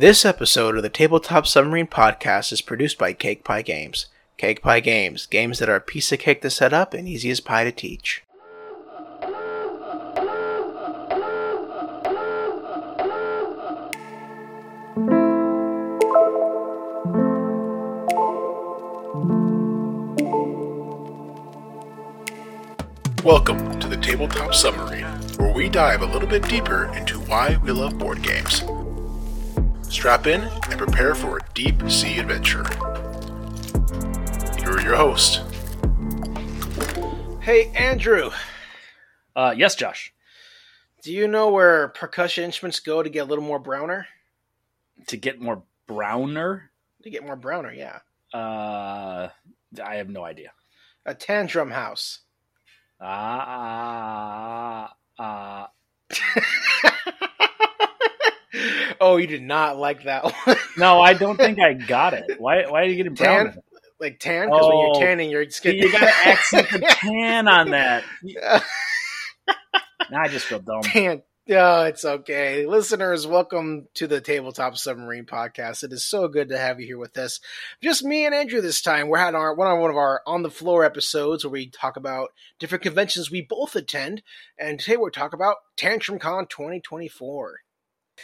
This episode of the Tabletop Submarine Podcast is produced by Cake Pie Games. Cake Pie Games, games that are a piece of cake to set up and easy as pie to teach. Welcome to the Tabletop Submarine, where we dive a little bit deeper into why we love board games. Strap in and prepare for a deep sea adventure. Here are your hosts. Hey, Andrew, Uh, yes, Josh. do you know where percussion instruments go to get a little more browner? To get more browner, To get more browner, yeah. uh, I have no idea. A tantrum house. Ah, uh, uh, oh, you did not like that one. no, I don't think I got it. Why? Why are you getting Tan? like tan, because when Oh. you're tanning, your skin. You got to accent the tan on that. Now I just feel dumb. Tan. Oh, it's okay. Listeners, welcome to the Tabletop Submarine Podcast. It is so good to have you here with us. Just me and Andrew this time. We're having our one on one of our on the floor episodes where we talk about different conventions we both attend. And today we're talking about Tantrum Con 2024.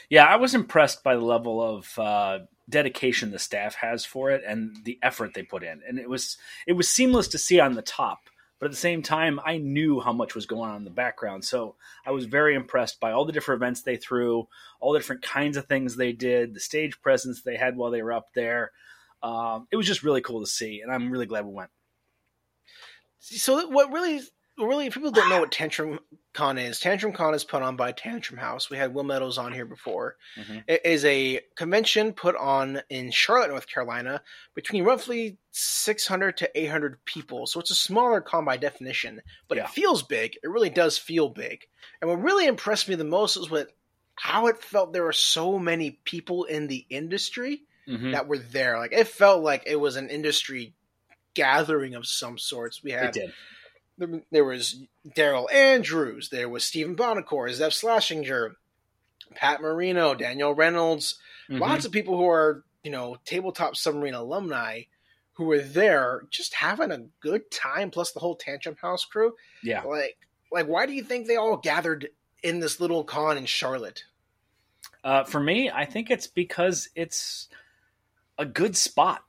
Yeah, I was impressed by the level of uh, dedication the staff has for it and the effort they put in. And it was it was seamless to see on the top, but at the same time, I knew how much was going on in the background. So I was very impressed by all the different events they threw, all the different kinds of things they did, the stage presence they had while they were up there. Um, it was just really cool to see, and I'm really glad we went. So what really, really, if people don't know what Tantrum Con is. Tantrum Con is put on by Tantrum House. We had Will Meadows on here before. Mhm. It is a convention put on in Charlotte, North Carolina, between roughly 600 to 800 people. So it's a smaller con by definition, but Yeah. it feels big. It really does feel big. And what really impressed me the most was what how it felt there were so many people in the industry Mhm. that were there. Like it felt like it was an industry gathering of some sorts. We It had did. There, was Daryl Andrews, there was Stephen Bonacore, Zev Shlasinger, Pat Marino, Daniel Reynolds, Mhm. lots of people who are, you know, tabletop submarine alumni who were there just having a good time, plus the whole Tantrum House crew. Yeah. Like like why do you think they all gathered in this little con in Charlotte? Uh, for me, I think it's because it's a good spot.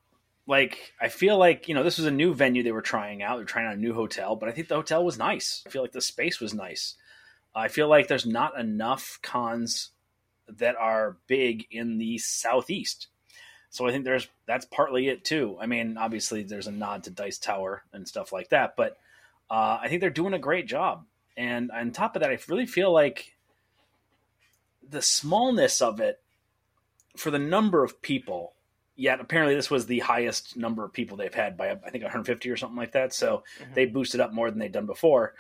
Like, I feel like, you know, this was a new venue they were trying out. They're trying out a new hotel, but I think the hotel was nice. I feel like the space was nice. I feel like there's not enough cons that are big in the southeast. So I think there's that's partly it too. I mean, obviously there's a nod to Dice Tower and stuff like that, but uh, I think they're doing a great job. And on top of that, I really feel like the smallness of it for the number of people yet apparently this was the highest number of people they've had by i think 150 or something like that. So Mhm. they boosted up more than they'd done before.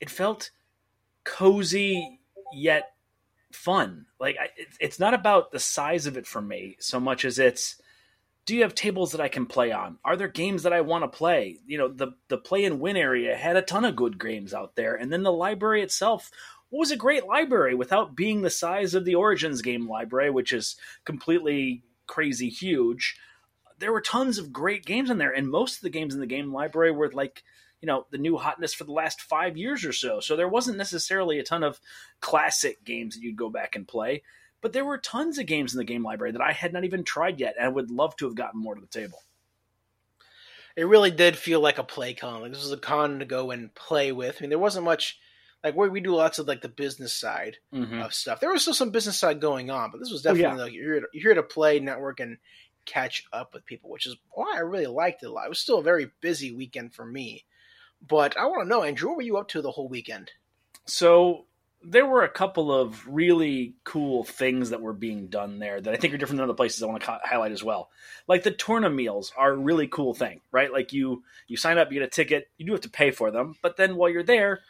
It felt cozy yet fun. Like I, it, it's not about the size of it for me so much as it's do you have tables that i can play on? Are there games that i want to play? You know the the play and win area had a ton of good games out there. And then the library itself was a great library without being the size of the origins game library which is completely crazy huge there were tons of great games in there and most of the games in the game library were like you know the new hotness for the last five years or so so there wasn't necessarily a ton of classic games that you'd go back and play but there were tons of games in the game library that i had not even tried yet and would love to have gotten more to the table It really did feel like a play con. Like this was a con to go and play with. I mean, there wasn't much like where we do lots of like the business side mm-hmm. of stuff. There was still some business side going on, but this was Oh, yeah. definitely like you're here, to, you're here to play, network, and catch up with people, which is why I really liked it a lot. It was still a very busy weekend for me. But I want to know, Andrew, what were you up to the whole weekend? So there were a couple of really cool things that were being done there that I think are different than other places. I want to highlight as well. Like the tourna meals are a really cool thing, right? Like you you sign up, you get a ticket, you do have to pay for them, but then while you're there,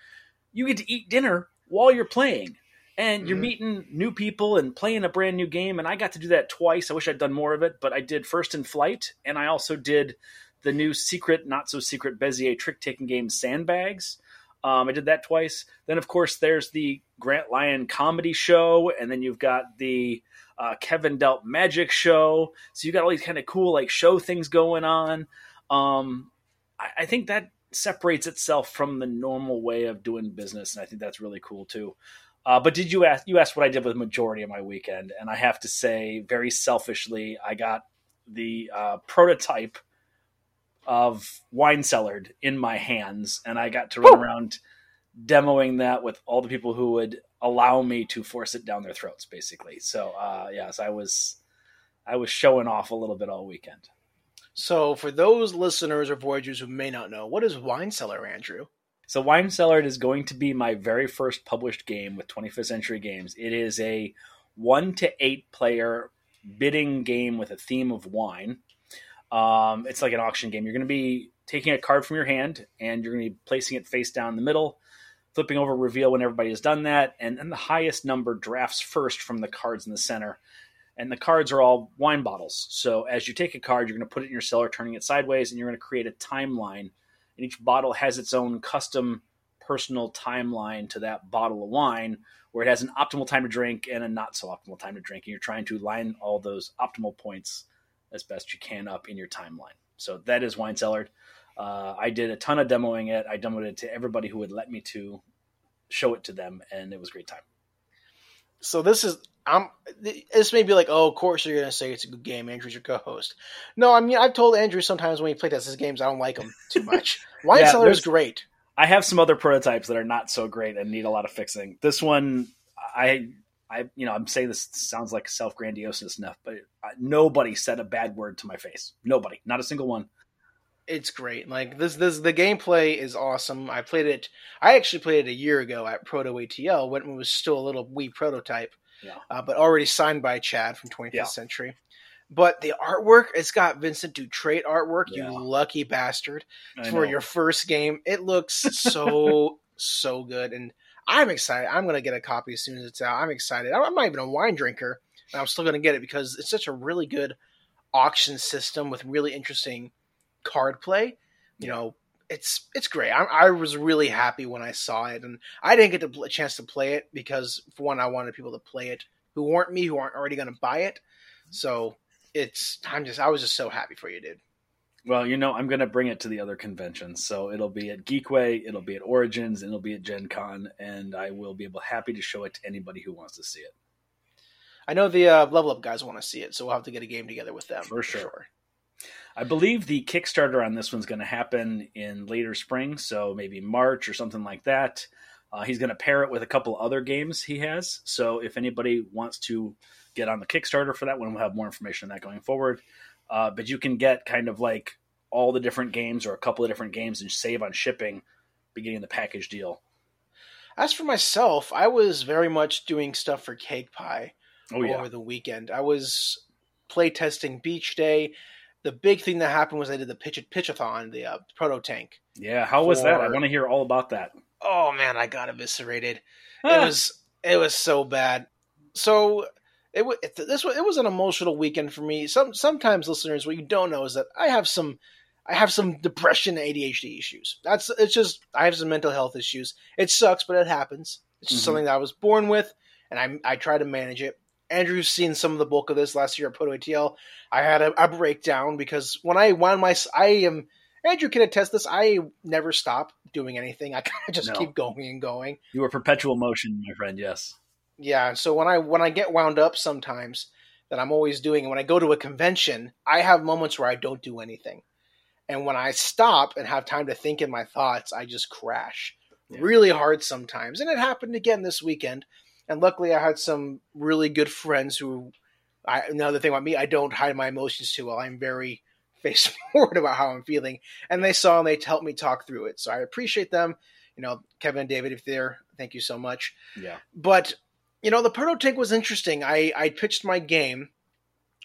you get to eat dinner while you're playing. And you're Mhm. meeting new people and playing a brand new game. And I got to do that twice. I wish I'd done more of it, but I did first in flight, and I also did the new secret, not so secret Bezier trick taking game Sandbags. Um, I did that twice. Then, of course, there's the Grant Lyon comedy show, and then you've got the uh, Kevin Delt magic show. So you got all these kind of cool like show things going on. Um, I, I think that separates itself from the normal way of doing business, and I think that's really cool too. Uh, but did you ask? You asked what I did with the majority of my weekend, and I have to say, very selfishly, I got the uh, prototype of Wine Cellared in my hands, and I got to run Woo! around demoing that with all the people who would allow me to force it down their throats, basically. So, uh, yes, I was I was showing off a little bit all weekend. So, for those listeners or voyagers who may not know, what is Wine Cellar, Andrew? So, Wine Cellar is going to be my very first published game with 25th Century Games. It is a one to eight player bidding game with a theme of wine. Um, it's like an auction game. You're going to be taking a card from your hand and you're going to be placing it face down in the middle, flipping over reveal when everybody has done that, and then the highest number drafts first from the cards in the center. And the cards are all wine bottles. So as you take a card, you're going to put it in your cellar, turning it sideways, and you're going to create a timeline. And each bottle has its own custom personal timeline to that bottle of wine where it has an optimal time to drink and a not so optimal time to drink. And you're trying to line all those optimal points as best you can up in your timeline. So that is Wine Cellared. Uh, I did a ton of demoing it. I demoed it to everybody who would let me to show it to them, and it was a great time. So this is I'm this may be like, oh, of course you're gonna say it's a good game. Andrew's your co-host. No, I mean I've told Andrew sometimes when he plays his games, I don't like them too much. Wine yeah, Cellar is great. I have some other prototypes that are not so great and need a lot of fixing. This one, I I, you know, I'm saying this sounds like self grandiousness enough, but nobody said a bad word to my face. Nobody, not a single one. It's great. Like this, this the gameplay is awesome. I played it. I actually played it a year ago at Proto ATL when it was still a little wee prototype, yeah. uh, but already signed by Chad from 25th yeah. Century. But the artwork, it's got Vincent Dutrait artwork. Yeah. You lucky bastard! I for know. your first game, it looks so so good and I'm excited. I'm going to get a copy as soon as it's out. I'm excited. I'm not even a wine drinker, and I'm still going to get it because it's such a really good auction system with really interesting card play. You know, it's it's great. I, I, was really happy when I saw it, and I didn't get a chance to play it because, for one, I wanted people to play it who weren't me, who aren't already going to buy it. So it's I'm just I was just so happy for you, dude. Well, you know, I'm going to bring it to the other conventions. So it'll be at Geekway, it'll be at Origins, and it'll be at Gen Con, and I will be able happy to show it to anybody who wants to see it. I know the uh, level up guys want to see it, so we'll have to get a game together with them for, for sure. sure. I believe the Kickstarter on this one's going to happen in later spring, so maybe March or something like that. Uh, he's going to pair it with a couple other games he has. So if anybody wants to get on the Kickstarter for that one, we'll have more information on that going forward. Uh, but you can get kind of like all the different games or a couple of different games and save on shipping beginning the package deal. As for myself, I was very much doing stuff for Cake Pie oh, yeah. over the weekend. I was playtesting Beach Day. The big thing that happened was they did the pitch pitchathon, the uh, proto tank. Yeah, how was that? I want to hear all about that. Oh man, I got eviscerated. it was it was so bad. So it, it this it was an emotional weekend for me. Some sometimes listeners, what you don't know is that I have some I have some depression and ADHD issues. That's it's just I have some mental health issues. It sucks, but it happens. It's just mm-hmm. something that I was born with, and I I try to manage it. Andrew's seen some of the bulk of this last year at Proto ATL. I had a, a breakdown because when I wound my I am Andrew can attest this. I never stop doing anything. I kind of just no. keep going and going. You were perpetual motion, my friend. Yes yeah so when i when i get wound up sometimes that i'm always doing and when i go to a convention i have moments where i don't do anything and when i stop and have time to think in my thoughts i just crash yeah. really hard sometimes and it happened again this weekend and luckily i had some really good friends who i another thing about me i don't hide my emotions too well i'm very face forward about how i'm feeling and they saw and they helped me talk through it so i appreciate them you know kevin and david if they're thank you so much yeah but you know, the proto tank was interesting. I I pitched my game,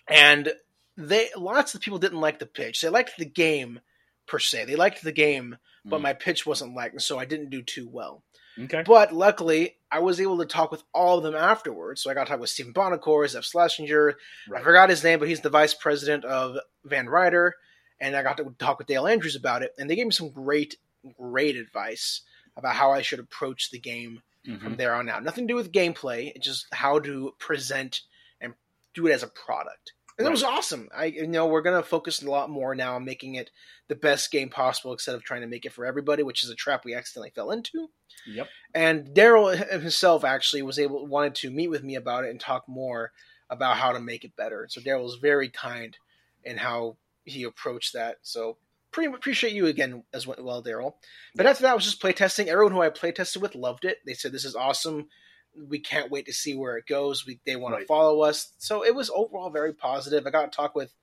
and they lots of people didn't like the pitch. They liked the game per se. They liked the game, but mm. my pitch wasn't liked, so I didn't do too well. Okay. But luckily, I was able to talk with all of them afterwards. So I got to talk with Stephen Bonacore, Zev Shlasinger. Right. I forgot his name, but he's the vice president of Van Ryder. And I got to talk with Daryl Andrews about it. And they gave me some great, great advice about how I should approach the game Mhm. from there on out. Nothing to do with gameplay, it's just how to present and do it as a product. And it was awesome. I you know we're gonna focus a lot more now on making it the best game possible instead of trying to make it for everybody, which is a trap we accidentally fell into. Yep. And Daryl himself actually was able wanted to meet with me about it and talk more about how to make it better. So Daryl was very kind in how he approached that. So pretty appreciate you again as well, Daryl. But after that, was just playtesting. Everyone who I playtested with loved it. They said this is awesome. We can't wait to see where it goes. We they want Right. to follow us. So it was overall very positive. I got to talk with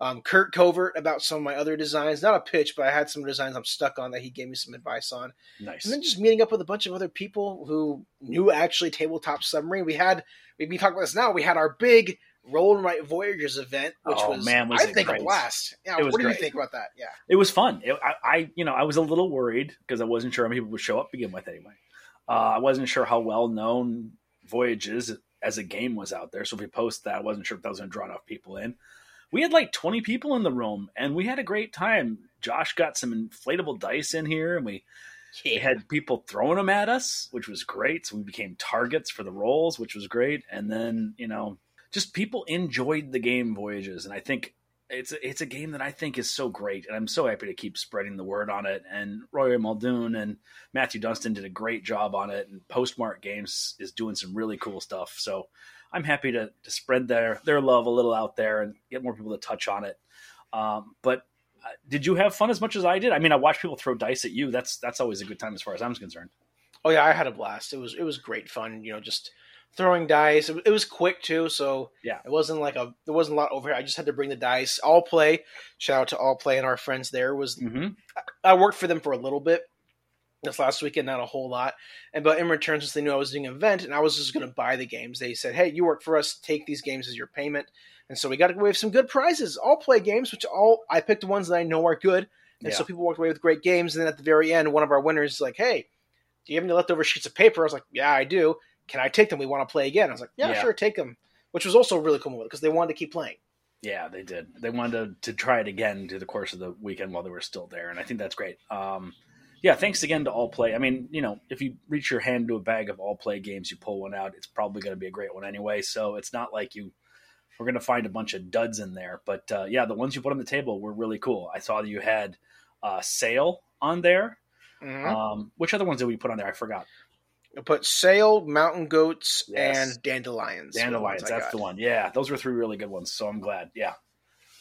um, Kurt Covert about some of my other designs. Not a pitch, but I had some designs I'm stuck on that he gave me some advice on. Nice. And then just meeting up with a bunch of other people who knew actually tabletop submarine. We had we be talking about this now. We had our big Roll and Write Voyagers event, which Oh, was, man, was I it think great. a blast. Yeah, what do great. you think about that? Yeah, it was fun. It, I, I, you know, I was a little worried because I wasn't sure how many people would show up to begin with. Anyway, uh, I wasn't sure how well known Voyages as a game was out there. So if we post that, I wasn't sure if that was going to draw enough people in. We had like twenty people in the room, and we had a great time. Josh got some inflatable dice in here, and we we had people throwing them at us, which was great. So we became targets for the rolls, which was great. And then, you know, just people enjoyed the game Voyages. And I think it's a, it's a game that I think is so great. And I'm so happy to keep spreading the word on it. And Rory Muldoon and Matthew Dunstan did a great job on it. And Postmark Games is doing some really cool stuff. So I'm happy to, to spread their, their love a little out there and get more people to touch on it. Um, but uh, did you have fun as much as I did? I mean, I watched people throw dice at you. That's that's always a good time as far as I'm concerned. Oh yeah, I had a blast. It was it was great fun. You know, just throwing dice. It, it was quick too, so Yeah. it wasn't like a there wasn't a lot over here. I just had to bring the dice. All play. Shout out to all play and our friends there. Was Mm-hmm. I worked for them for a little bit this last weekend, not a whole lot. And but in return, since they knew I was doing an event and I was just going to buy the games, they said, "Hey, you work for us. Take these games as your payment." And so we got away with some good prizes. All play games, which all I picked the ones that I know are good, and so people walked away with great games. And then at the very end, one of our winners is like, "Hey, do you have any leftover sheets of paper?" I was like, "Yeah, I do. Can I take them? We want to play again." I was like, "Yeah, Yeah. sure, take them." Which was also a really cool because they wanted to keep playing. Yeah, they did. They wanted to, to try it again through the course of the weekend while they were still there, and I think that's great. Um, yeah, thanks again to All Play. I mean, you know, if you reach your hand into a bag of All Play games, you pull one out, it's probably going to be a great one anyway. So it's not like you we're going to find a bunch of duds in there. But uh, yeah, the ones you put on the table were really cool. I saw that you had uh, Sail on there. Mhm. Um, which other ones did we put on there? I forgot. I put sail, mountain goats, Yes. and dandelions. the Dandelions, ones I that's got. the one. Yeah, those were three really good ones. So I'm glad. Yeah.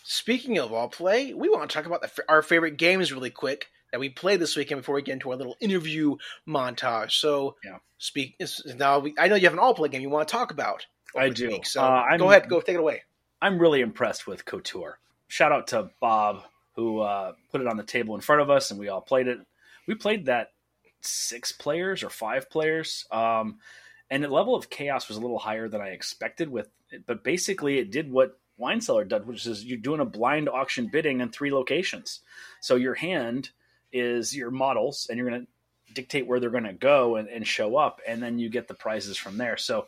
Speaking of all play, we want to talk about the, our favorite games really quick that we played this weekend before we get into our little interview montage. So, Yeah. speak now. We, I know you have an all play game you want to talk about. I do. week, so Uh, go ahead, go take it away. I'm really impressed with Couture. Shout out to Bob who uh, put it on the table in front of us, and we all played it. We played that six players or five players, um, and the level of chaos was a little higher than I expected. With but basically, it did what Wine Cellar did, which is you're doing a blind auction bidding in three locations. So your hand is your models, and you're going to dictate where they're going to go and, and show up, and then you get the prizes from there. So.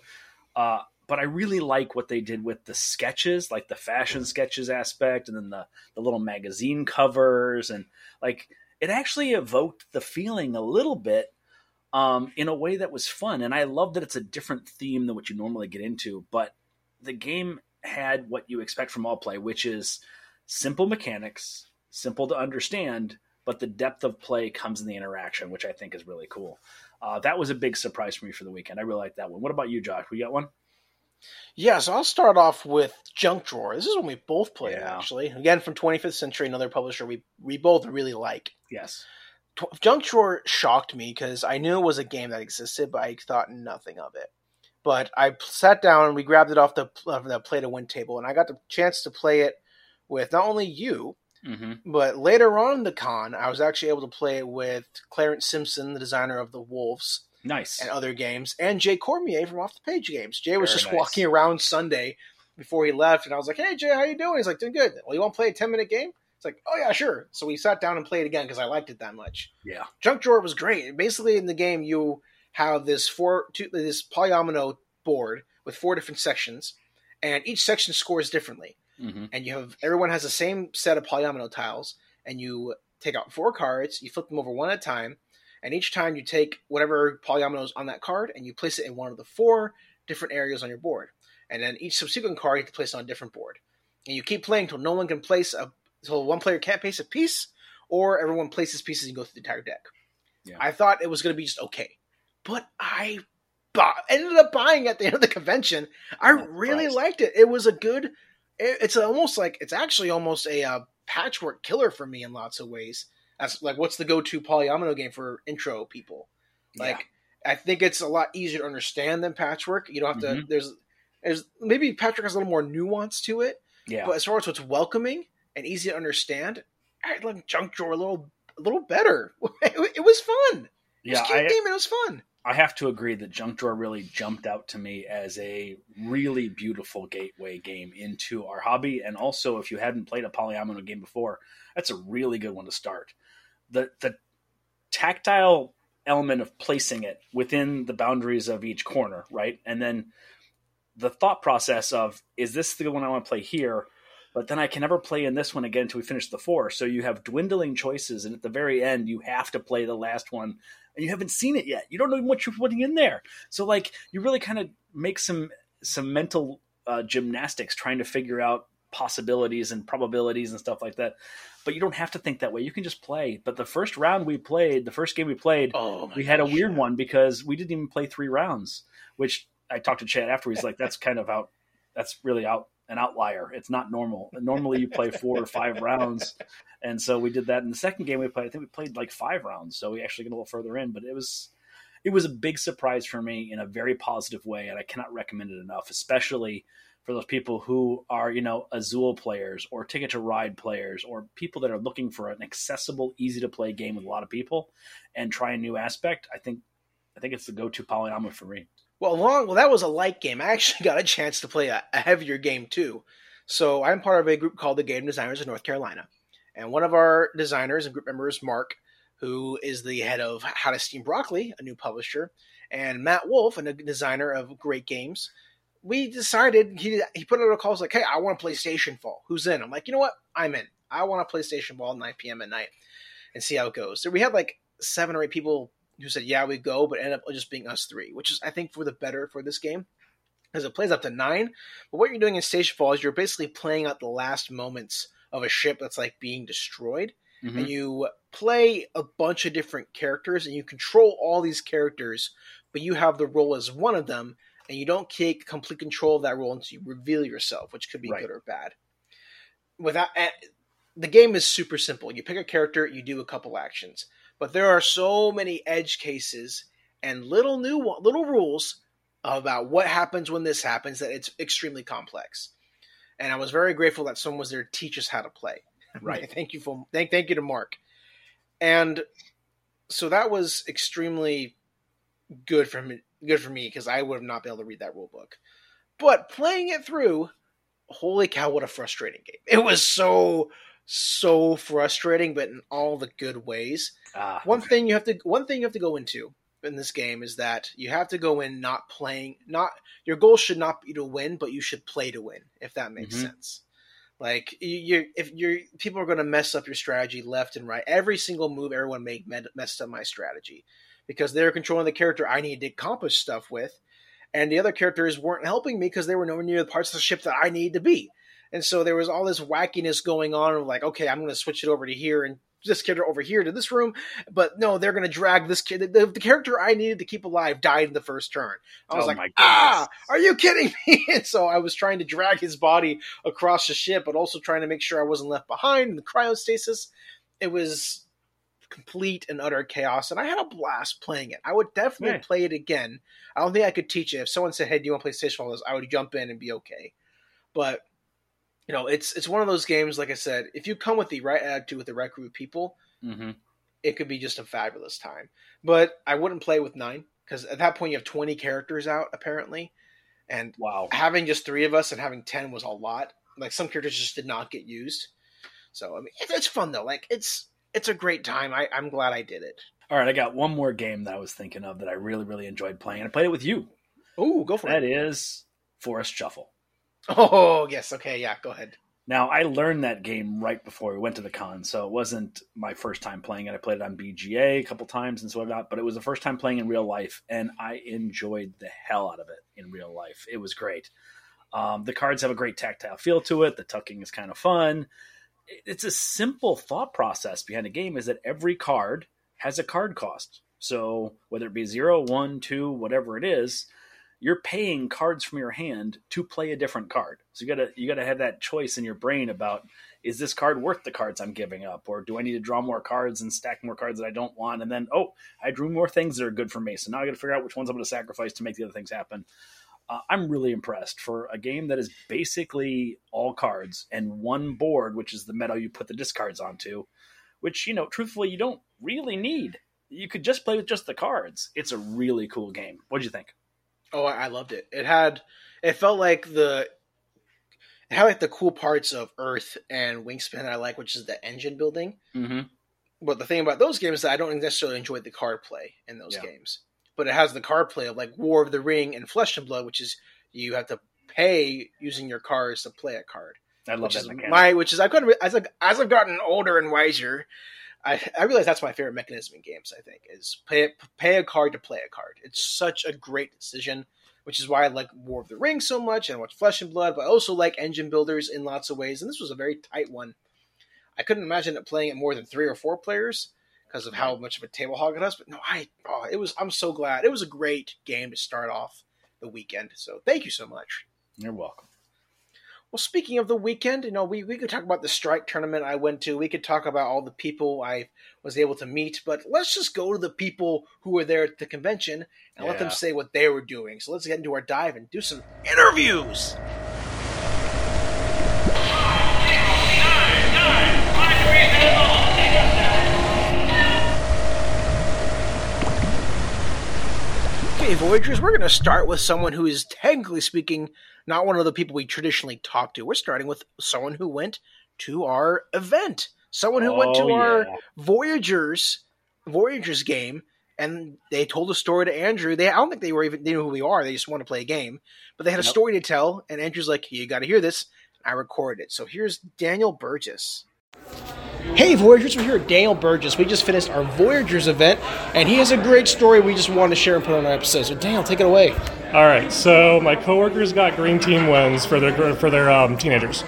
Uh, but I really like what they did with the sketches, like the fashion sketches aspect, and then the the little magazine covers, and like it actually evoked the feeling a little bit um, in a way that was fun. And I love that it's a different theme than what you normally get into. But the game had what you expect from all play, which is simple mechanics, simple to understand, but the depth of play comes in the interaction, which I think is really cool. Uh, that was a big surprise for me for the weekend. I really like that one. What about you, Josh? We got one? Yeah, so I'll start off with Junk Drawer. This is one we both played Yeah. actually. Again from 25th Century, another publisher we we both really like. Yes. Tw- Junk Drawer shocked me because I knew it was a game that existed, but I thought nothing of it. But I sat down and we grabbed it off the of the play to win table, and I got the chance to play it with not only you, Mm-hmm. but later on in the con, I was actually able to play it with Clarence Simpson, the designer of the Wolves Nice. and other games, and Jay Cormier from Off the Page Games. Jay was Very just nice. walking around Sunday before he left, and I was like, "Hey Jay, how you doing?" He's like, "Doing good." Well, you want to play a ten minute game? It's like, "Oh yeah, sure." So we sat down and played again because I liked it that much. Yeah. Junk Drawer was great. Basically, in the game, you have this four two, this polyomino board with four different sections, and each section scores differently. Mm-hmm. And you have everyone has the same set of polyomino tiles, and you take out four cards, you flip them over one at a time, And each time you take whatever polyomino is on that card and you place it in one of the four different areas on your board. And then each subsequent card you have to place on a different board. And you keep playing until no one can place a until one player can't place a piece, or everyone places pieces and go through the entire deck. Yeah. I thought it was going to be just okay, but I bought, ended up buying at the end of the convention. I Not really surprised. liked it. It was a good. it- It's almost like it's actually almost a uh, patchwork killer for me in lots of ways. That's like what's the go-to polyomino game for intro people? Like I think it's a lot easier to understand than patchwork. You don't have to. Mhm. There's there's maybe patchwork has a little more nuance to it, yeah, but as far as what's welcoming and easy to understand, I like Junk Drawer a little a little better. It, it was fun. It was yeah. a cute I, game and it was fun. I have to agree that Junk Drawer really jumped out to me as a really beautiful gateway game into our hobby. And also, if you hadn't played a polyomino game before, that's a really good one to start. The the tactile element of placing it within the boundaries of each corner, right? And then the thought process of is this the one I want to play here? But then I can never play in this one again until we finish the four. So you have dwindling choices, and at the very end, you have to play the last one and you haven't seen it yet. You don't know what you're putting in there. So like you really kind of make some some mental uh, gymnastics trying to figure out possibilities and probabilities and stuff like that. But you don't have to think that way. You can just play. But the first round we played, the first game we played, Oh, we had a weird yeah. one because we didn't even play three rounds, which I talked to Chad after. He's like, "That's kind of out. That's really out an outlier. It's not normal. Normally you play four or five rounds." And so we did that. In the second game we played, I think we played like five rounds, so we actually got a little further in. But it was it was a big surprise for me in a very positive way, and I cannot recommend it enough, especially for those people who are, you know, Azul players or Ticket to Ride players or people that are looking for an accessible, easy to play game with a lot of people and try a new aspect. I think I think it's the go to polyomino for me. Well, long well, that was a light game. I actually got a chance to play a, a heavier game too. So I'm part of a group called the Game Designers of North Carolina, and one of our designers and group members, Mark, who is the head of How to Steam Broccoli, a new publisher, and Matt Wolf, a designer of great games. We decided he he put out a call was like, "Hey, I want to play Station Fall. Who's in?" I'm like, "You know what? I'm in. I want to play Station Fall at 9 p.m. at night and see how it goes." So we had like seven or eight people who said, "Yeah, we go," but ended up just being us three, which is I think for the better for this game, because it plays up to nine. But what you're doing in Station Fall is you're basically playing out the last moments of a ship that's like being destroyed, Mhm. and you play a bunch of different characters, and you control all these characters, but you have the role as one of them, and you don't take complete control of that role until you reveal yourself, which could be Right. good or bad. Without eh, the game is super simple. You pick a character, you do a couple actions, but there are so many edge cases and little new little rules about what happens when this happens that it's extremely complex. And I was very grateful that someone was there to teach us how to play. Right. thank you for thank thank you to Mark. And so that was extremely good for me good for me because I would have not been able to read that rule book. But playing it through, holy cow, what a frustrating game. It was so so frustrating, but in all the good ways. Ah, One okay. thing you have to one thing you have to go into in this game is that you have to go in not playing not your goal should not be to win, but you should play to win, if that makes Mhm. sense. Like you, if you're people are going to mess up your strategy left and right. Every single move everyone made messed up my strategy because they're controlling the character I needed to accomplish stuff with, and the other characters weren't helping me because they were nowhere near the parts of the ship that I needed to be. And so there was all this wackiness going on of like, okay, I'm going to switch it over to here and this character over here to this room, but no, they're going to drag this kid. The, the character I needed to keep alive died in the first turn. I was Oh like, ah, are you kidding me? and so I was trying to drag his body across the ship, but also trying to make sure I wasn't left behind in the cryostasis. It was complete and utter chaos, and I had a blast playing it. I would definitely Yeah. play it again. I don't think I could teach it. If someone said, "Hey, do you want to play Station Fall?" I would jump in and be okay. But you know, it's it's one of those games. Like I said, if you come with the right attitude with the right group of people, Mhm. it could be just a fabulous time. But I wouldn't play with nine because at that point you have twenty characters out apparently, and Wow. having just three of us and having ten was a lot. Like some characters just did not get used. So I mean, it's fun though. Like it's it's a great time. I, I'm glad I did it. All right, I got one more game that I was thinking of that I really, really enjoyed playing. and I played it with you. Oh, go for That it. is Forest Shuffle. Oh yes, okay, yeah, go ahead. Now, I learned that game right before we went to the con, so it wasn't my first time playing it. I played it on BGA a couple times and so whatnot, but it was the first time playing in real life, and I enjoyed the hell out of it in real life. It was great. Um, the cards have a great tactile feel to it. The tucking is kind of fun. It's a simple thought process behind a game is that every card has a card cost. So whether it be zero, one, two, whatever it is, you're paying cards from your hand to play a different card. So you gotta you gotta have that choice in your brain about is this card worth the cards I'm giving up, or do I need to draw more cards and stack more cards that I don't want? And then oh, I drew more things that are good for me. So now I got to figure out which ones I'm to sacrifice to make the other things happen. Uh, I'm really impressed for a game that is basically all cards and one board, which is the metal you put the discards onto. Which you know, truthfully, you don't really need. You could just play with just the cards. It's a really cool game. What do you think? Oh, I loved it. It had it felt like the it had like the cool parts of Earth and Wingspan that I like, which is the engine building. Mm-hmm. But the thing about those games is that I don't necessarily enjoy the card play in those Yeah. games. But it has the card play of like War of the Ring and Flesh and Blood, which is you have to pay using your cards to play a card. I love which that is mechanic. my which is I've gotten as I, as I've gotten older and wiser, I I realize that's my favorite mechanism in games. I think is pay pay a card to play a card. It's such a great decision, which is why I like War of the Ring so much and I watch Flesh and Blood, but I also like engine builders in lots of ways. And this was a very tight one. I couldn't imagine it playing it more than three or four players because of how much of a table hog it has. But no, I oh, it was I'm so glad it was a great game to start off the weekend. So thank you so much. You're welcome. Well, speaking of the weekend, you know, we, we could talk about the strike tournament I went to. We could talk about all the people I was able to meet, but let's just go to the people who were there at the convention and let them say what they were doing. So let's get into our dive and do some interviews. Okay, Voyagers, we're going to start with someone who is technically speaking not one of the people we traditionally talk to. We're starting with someone who went to our event, someone who went to Oh, our. Voyagers Voyagers game, and they told a story to Andrew. They I don't think they were even they knew who we are. They just want to play a game, but they had a Nope. story to tell, and Andrew's like, "You got to hear this." I recorded it. So here's Daniel Burgess. Hey Voyagers, we're here at Daniel Burgess. We just finished our Voyagers event, and he has a great story we just wanted to share and put on our episode. So Daniel, take it away. All right, so my coworkers got green team wins for their for their um, teenagers,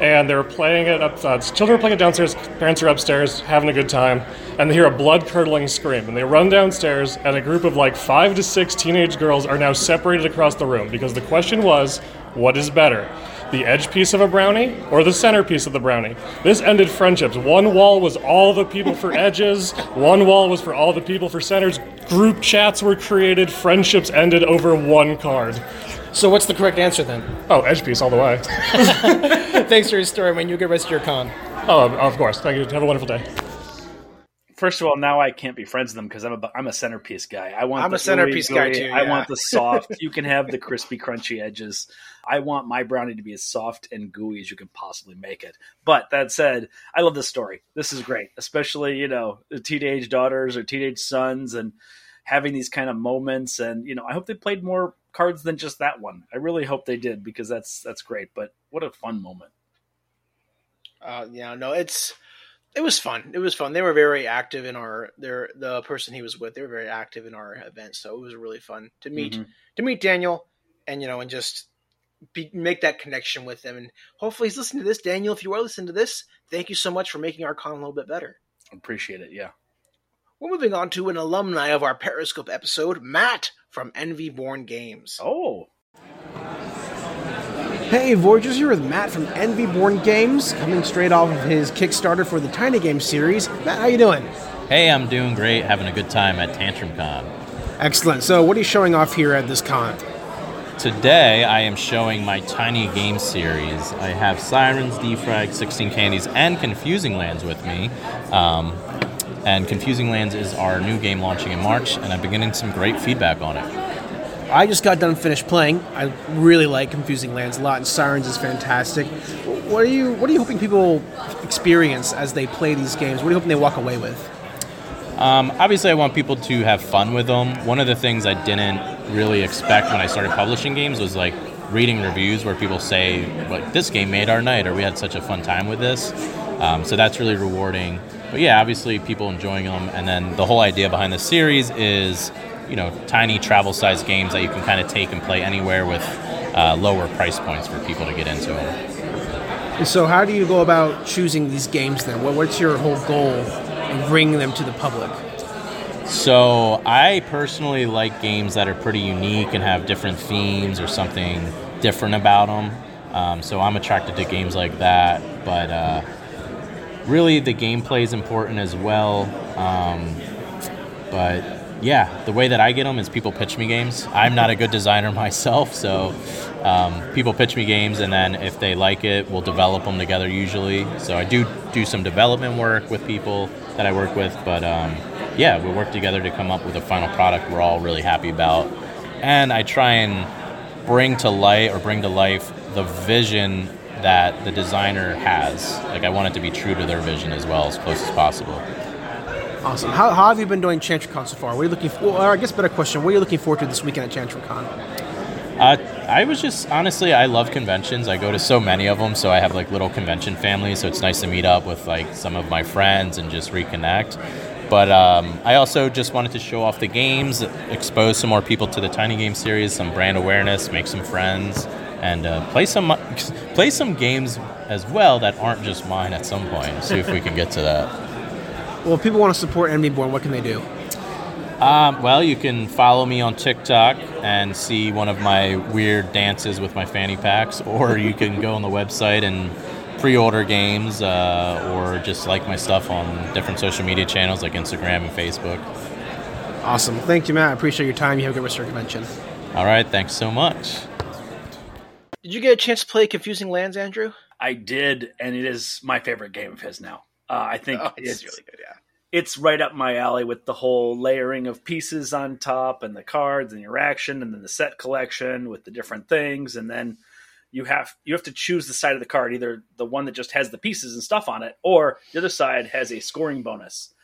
and they were playing it up. Uh, children are playing it downstairs. Parents are upstairs having a good time, and they hear a blood curdling scream. And they run downstairs, and a group of like five to six teenage girls are now separated across the room because the question was, what is better? The edge piece of a brownie or the centerpiece of the brownie? This ended friendships. One wall was all the people for edges, one wall was for all the people for centers. Group chats were created, friendships ended over one card. So what's the correct answer then? Oh, edge piece all the way. Thanks for your story, man. You get rest of your con. Oh, of course. Thank you. Have a wonderful day. First of all, now I can't be friends with them because I'm a I'm a centerpiece guy. I want I'm the a centerpiece gooey, guy, gooey. too, I want the soft. you can have the crispy, crunchy edges. I want my brownie to be as soft and gooey as you can possibly make it. But that said, I love this story. This is great, especially you know the teenage daughters or teenage sons and having these kind of moments. And you know, I hope they played more cards than just that one. I really hope they did because that's that's great. But what a fun moment. Uh, yeah, no, it's it was fun. It was fun. They were very active in our their the person he was with. They were very active in our event, so it was really fun to meet Mhm. to meet Daniel and you know and just be, make that connection with him. And hopefully he's listening to this. Daniel, if you are listening to this, thank you so much for making our con a little bit better. Appreciate it. Yeah. We're moving on to an alumni of our Periscope episode, Matt from Envy Born Games. Oh, Hey, Voyagers here with Matt from Envy Born Games, coming straight off of his Kickstarter for the Tiny Game series. Matt, how you doing? Hey, I'm doing great, having a good time at Tantrum Con. Excellent. So, what are you showing off here at this con? Today, I am showing my tiny game series. I have Sirens, Defrag, 16 Candies, and Confusing Lands with me. Um, and Confusing Lands is our new game launching in March, and I'm getting some great feedback on it. I just got done finished playing. I really like Confusing Lands a lot, and Sirens is fantastic. What are you What are you hoping people experience as they play these games? What are you hoping they walk away with? Um, obviously, I want people to have fun with them. One of the things I didn't really expect when I started publishing games was like reading reviews where people say, like, this game made our night, or we had such a fun time with this. Um, so that's really rewarding. But yeah, obviously people enjoying them. And then the whole idea behind the series is, you know, tiny travel sized games that you can kind of take and play anywhere with uh, lower price points for people to get into them. So, how do you go about choosing these games then? What's your whole goal in bringing them to the public? So, I personally like games that are pretty unique and have different themes or something different about them. Um, so, I'm attracted to games like that. But uh, really, the gameplay is important as well. Um, but yeah, the way that I get them is people pitch me games. I'm not a good designer myself, so um, people pitch me games, and then if they like it, we'll develop them together usually. So I do do some development work with people that I work with, but um, yeah, we work together to come up with a final product we're all really happy about. And I try and bring to light or bring to life the vision that the designer has. Like I want it to be true to their vision as well, as close as possible. Awesome. How, how have you been doing Tantrum Con so far? What are you looking for? Or I guess better question, what are you looking forward to this weekend at Tantrum Con? Uh, I was just honestly, I love conventions. I go to so many of them, so I have like little convention families. So it's nice to meet up with like some of my friends and just reconnect. But um, I also just wanted to show off the games, expose some more people to the Tiny Game series, some brand awareness, make some friends, and uh, play some play some games as well that aren't just mine at some point. See if we can get to that. Well, if people want to support Envy Born, what can they do? Um, well, you can follow me on TikTok and see one of my weird dances with my fanny packs, or you can go on the website and pre-order games, uh, or just like my stuff on different social media channels like Instagram and Facebook. Awesome. Thank you, Matt. I appreciate your time. You have a good rest of your convention. All right. Thanks so much. Did you get a chance to play Confusing Lands, Andrew? I did, and it is my favorite game of his now. Uh, I think oh, it's, it's, really good. Yeah, it's right up my alley with the whole layering of pieces on top, and the cards, and your action and then the set collection with the different things, and then you have you have to choose the side of the card, either the one that just has the pieces and stuff on it, or the other side has a scoring bonus.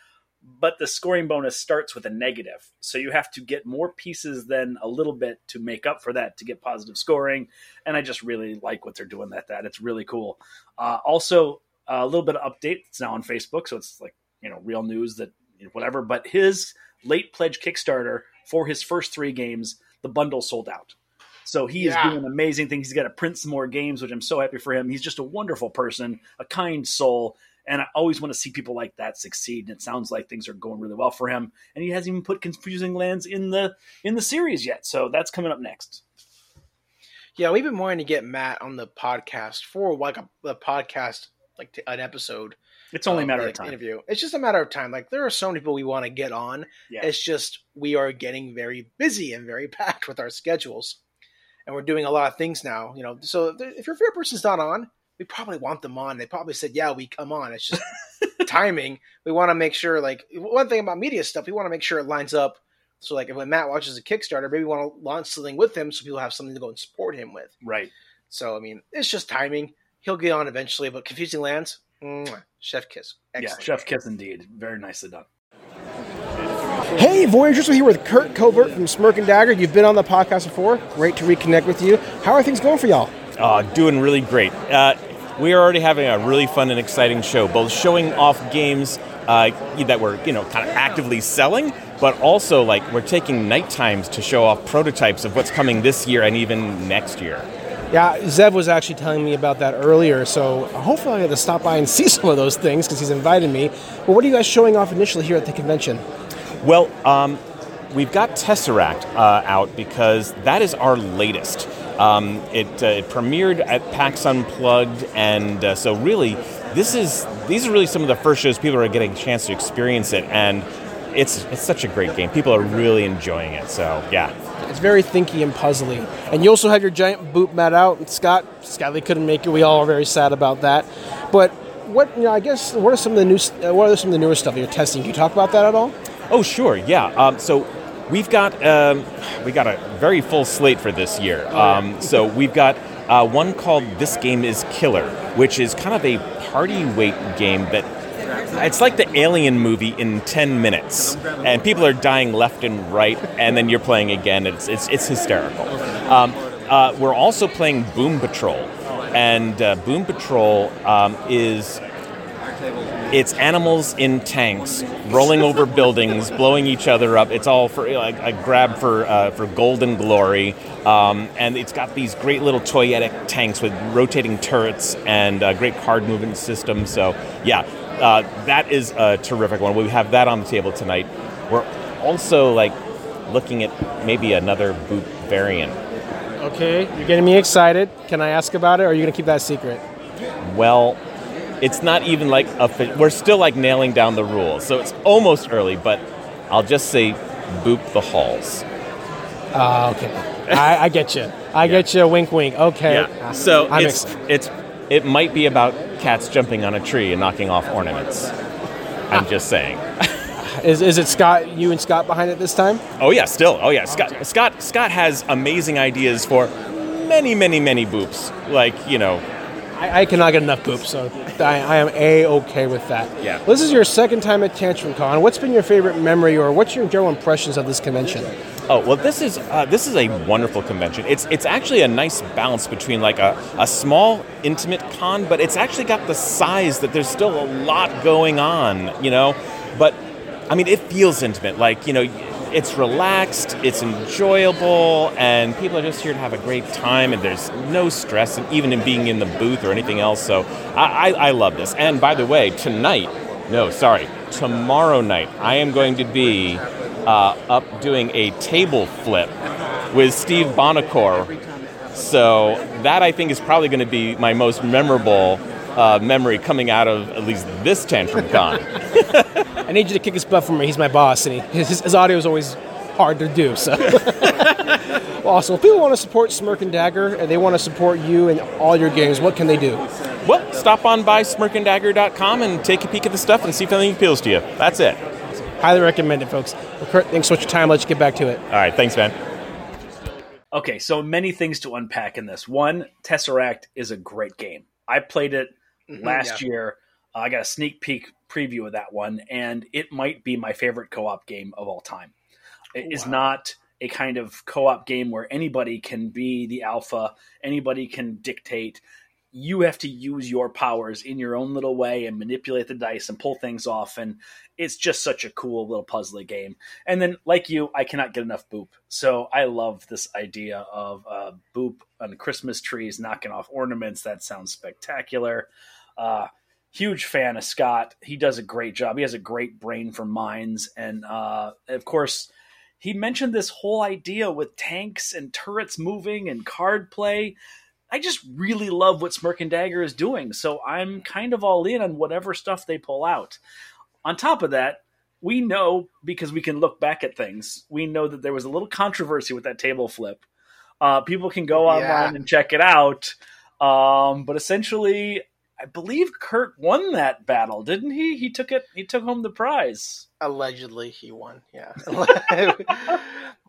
But the scoring bonus starts with a negative, so you have to get more pieces than a little bit to make up for that to get positive scoring. And I just really like what they're doing at that. It's really cool. Uh, also, a little bit of update. It's now on Facebook, so it's like you know real news that you know, whatever. But his late pledge Kickstarter for his first three games, the bundle sold out. So he yeah. is doing amazing things. He's got to print some more games, which I'm so happy for him. He's just a wonderful person, a kind soul, and I always want to see people like that succeed. And it sounds like things are going really well for him. And he hasn't even put Confusing Lands in the in the series yet, so that's coming up next. Yeah, we've been wanting to get Matt on the podcast for like a, a podcast like an episode. It's only a matter of time. Interview. It's just a matter of time. Like there are so many people we want to get on. Yeah. It's just we are getting very busy and very packed with our schedules, and we're doing a lot of things now. You know, so if your favorite person's not on, we probably want them on. They probably said, "Yeah, we come on." It's just timing. We want to make sure. Like one thing about media stuff, we want to make sure it lines up. So like when Matt watches a Kickstarter, maybe we want to launch something with him so people have something to go and support him with. Right. So I mean, it's just timing he'll get on eventually. But confusing lands, chef kiss. Excellent. Yeah, chef kiss indeed. Very nicely done. Hey, Voyagers, we're here with Kurt Covert from Smirk and Dagger. You've been on the podcast before. Great to reconnect with you. How are things going for y'all? Uh, doing really great. Uh, we are already having a really fun and exciting show, both showing off games uh, that we're you know kind of actively selling, but also like we're taking night times to show off prototypes of what's coming this year and even next year. Yeah, Zev was actually telling me about that earlier, so hopefully I'll get to stop by and see some of those things because he's invited me. But what are you guys showing off initially here at the convention? Well, um, we've got Tesseract uh, out because that is our latest. Um, it, uh, it, premiered at PAX Unplugged, and uh, so really, this is these are really some of the first shows people are getting a chance to experience it, and it's it's such a great game. People are really enjoying it. So yeah. It's very thinky and puzzly. And you also have your giant boot mat out. And Scott, Scotty couldn't make it. We all are very sad about that. But what you know, I guess what are some of the new uh, what are some of the newer stuff you're testing? Can you talk about that at all? Oh sure, yeah. Um, so we've got um, we got a very full slate for this year. Um, so we've got uh, one called "This Game Is Killer," which is kind of a party weight game that it's like the Alien movie in 10 minutes, and people are dying left and right, and then you're playing again. It's it's, it's hysterical. Um, uh, we're also playing Boom Patrol, and uh, Boom Patrol um, is it's animals in tanks rolling over buildings, blowing each other up. It's all for like a grab for uh, for golden glory, um, and it's got these great little toyetic tanks with rotating turrets and a great card movement system. So yeah, uh, that is a terrific one. We have that on the table tonight. We're also like looking at maybe another boop variant. Okay, you're getting me excited. Can I ask about it, or are you going to keep that secret? Well, it's not even like a. We're still like nailing down the rules, so it's almost early. But I'll just say, boop the halls. Ah, okay. I, I get you. I get you. Wink, wink. Okay. Yeah. So I'm it's excited. it's it might be about cats jumping on a tree and knocking off ornaments. I'm ah. just saying. Is, is it Scott? You and Scott behind it this time? Oh yeah, still. Oh yeah, Scott Scott Scott has amazing ideas for many many many boops. Like you know, I, I cannot get enough Boop, so I, I am a okay with that. Yeah. This is your second time at Tantrum Con. What's been your favorite memory, or what's your general impressions of this convention? Oh well, this is uh, this is a wonderful convention. It's it's actually a nice balance between like a, a small intimate con, but it's actually got the size that there's still a lot going on, you know. But I mean, it feels intimate. Like you know, it's relaxed, it's enjoyable, and people are just here to have a great time. And there's no stress, even in being in the booth or anything else. So I, I, I love this. And by the way, tonight, no, sorry, tomorrow night, I am going to be uh, up doing a table flip with Steve Buonocore. So that I think is probably going to be my most memorable uh, memory coming out of at least this Tantrum Con. I need you to kick his butt for me. He's my boss, and he, his, his audio is always hard to do. So, well, also, if people want to support Smirk and Dagger and they want to support you and all your games, what can they do? well, stop on by smirkanddagger.com and take a peek at the stuff and see if anything appeals to you. That's it. Highly recommend it, folks. Well, Curt, thanks so much for your time. Let's get back to it. All right, thanks, man. Okay, so many things to unpack in this. One, Tesseract is a great game. I played it last year. Uh, I got a sneak peek preview of that one, and it might be my favorite co op game of all time. It is not a kind of co op game where anybody can be the alpha, anybody can dictate. You have to use your powers in your own little way and manipulate the dice and pull things off. And it's just such a cool little puzzly game. And then, like you, I cannot get enough Boop. So I love this idea of uh, Boop on Christmas trees knocking off ornaments. That sounds spectacular. Uh, huge fan of Scott. He does a great job. He has a great brain for minds. And uh, of course, he mentioned this whole idea with tanks and turrets moving and card play. I just really love what Smirk and Dagger is doing. So I'm kind of all in on whatever stuff they pull out. On top of that, we know because we can look back at things, we know that there was a little controversy with that table flip. Uh, people can go online Yeah. and check it out. Um, but essentially, I believe Curt won that battle, didn't he? He took it. He took home the prize. Allegedly, he won. Yeah.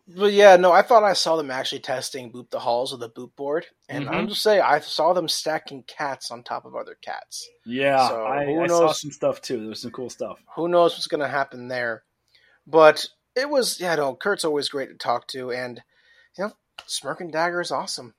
but yeah, no, I thought I saw them actually testing Boop the Halls with a boop board. And I'm mm-hmm. just saying, I saw them stacking cats on top of other cats. Yeah, So, I, who I saw knows? some stuff too. There was some cool stuff. who knows what's going to happen there. But it was, yeah, no, Curt's always great to talk to, and you know, Smirk and Dagger is awesome.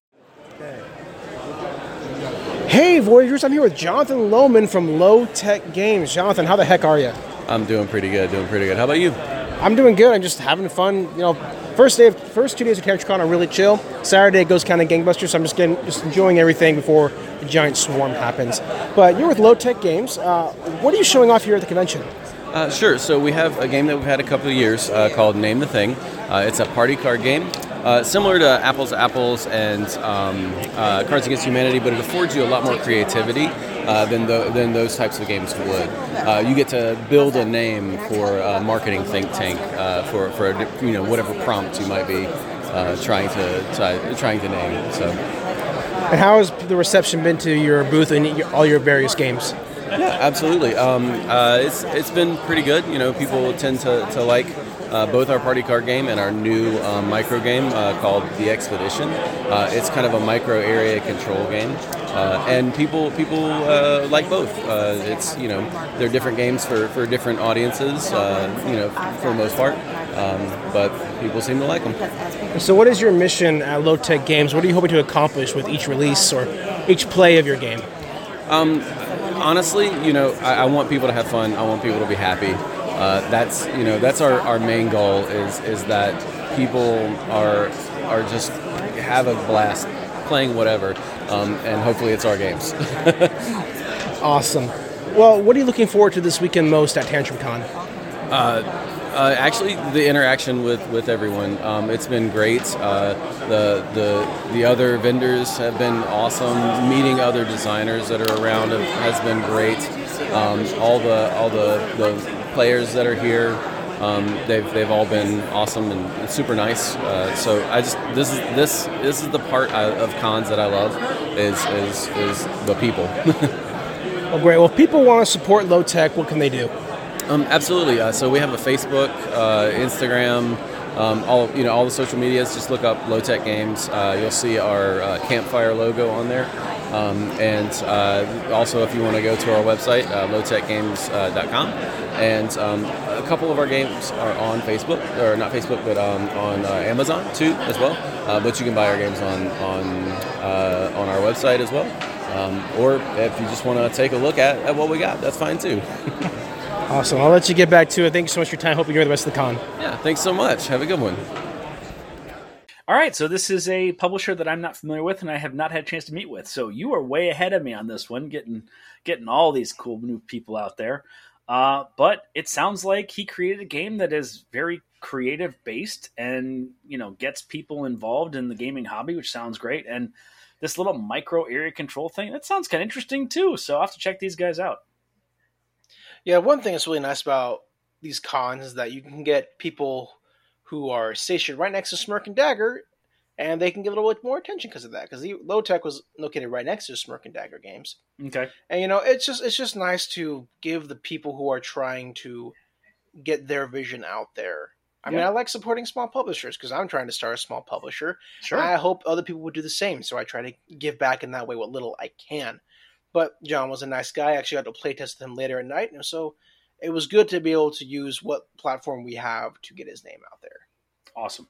Hey, Voyagers, I'm here with Jonathan Lohman from Low Tech Games. Jonathan, how the heck are you? I'm doing pretty good, doing pretty good. How about you? I'm doing good. I'm just having fun. You know, first day, of, first two days of TantrumCon are really chill. Saturday goes kind of gangbusters. So I'm just getting, just enjoying everything before the giant swarm happens. But you're with Low Tech Games. Uh, what are you showing off here at the convention? Uh, sure. So we have a game that we've had a couple of years uh, called Name the Thing. Uh, it's a party card game, uh, similar to Apples to Apples and um, uh, Cards Against Humanity, but it affords you a lot more creativity uh, than tho- than those types of games would. Uh, you get to build a name for a marketing think tank uh, for for you know whatever prompt you might be uh, trying to try, trying to name. So. And how has the reception been to your booth and all your various games? Yeah, absolutely. Um, uh, it's it's been pretty good. You know, people tend to, to like uh, both our party card game and our new um, micro game uh, called The Expedition. Uh, it's kind of a micro area control game. Uh, and people people uh, like both. Uh, it's you know they're different games for, for different audiences. Uh, you know for the most part, um, but people seem to like them. So, what is your mission at Low Tech Games? What are you hoping to accomplish with each release or each play of your game? Um, honestly, you know, I, I, want people to have fun. I want people to be happy. Uh, that's you know that's our, our main goal is is that people are are just have a blast playing whatever, um, and hopefully it's our games. awesome. Well, what are you looking forward to this weekend most at TantrumCon? Uh, uh, actually, the interaction with, with everyone, um, it's been great. Uh, the, the, the other vendors have been awesome. Meeting other designers that are around has been great. Um, all the, all the, the players that are here, um, they've, they've all been awesome and super nice. Uh, so I just this is this this is the part of cons that I love is is, is the people. well, great. Well, if people want to support low tech, what can they do? Um, absolutely. Uh, so we have a Facebook, uh, Instagram, um, all you know, all the social medias. Just look up Low Tech Games. Uh, you'll see our uh, campfire logo on there. Um, and uh, also, if you want to go to our website, uh, lowtechgames.com, and um, a couple of our games are on Facebook, or not Facebook, but um, on Amazon too, as well. but you can buy our games on on on our website as well. Um, or if you just want to take a look at, at what we got, that's fine too. Awesome. I'll let you get back to it. Thank you so much for your time. Hope you enjoy the rest of the con. Yeah, thanks so much. Have a good one. All right, so this is a publisher that I'm not familiar with and I have not had a chance to meet with. So you are way ahead of me on this one, getting getting all these cool new people out there. Uh, but it sounds like he created a game that is very creative based and you know gets people involved in the gaming hobby, which sounds great. And this little micro area control thing that sounds kind of interesting too. So I'll have to check these guys out. Yeah, one thing that's really nice about these cons is that you can get people who are stationed right next to Smirk and Dagger, and they can get a little bit more attention because of that. Because the low tech was located right next to Smirk and Dagger games. Okay, and you know it's just it's just nice to give the people who are trying to get their vision out there. I yeah. mean, I like supporting small publishers because I'm trying to start a small publisher. Sure. I hope other people would do the same. So I try to give back in that way what little I can. But John was a nice guy. I actually got to playtest with him later at night, and so it was good to be able to use what platform we have to get his name out there. Awesome.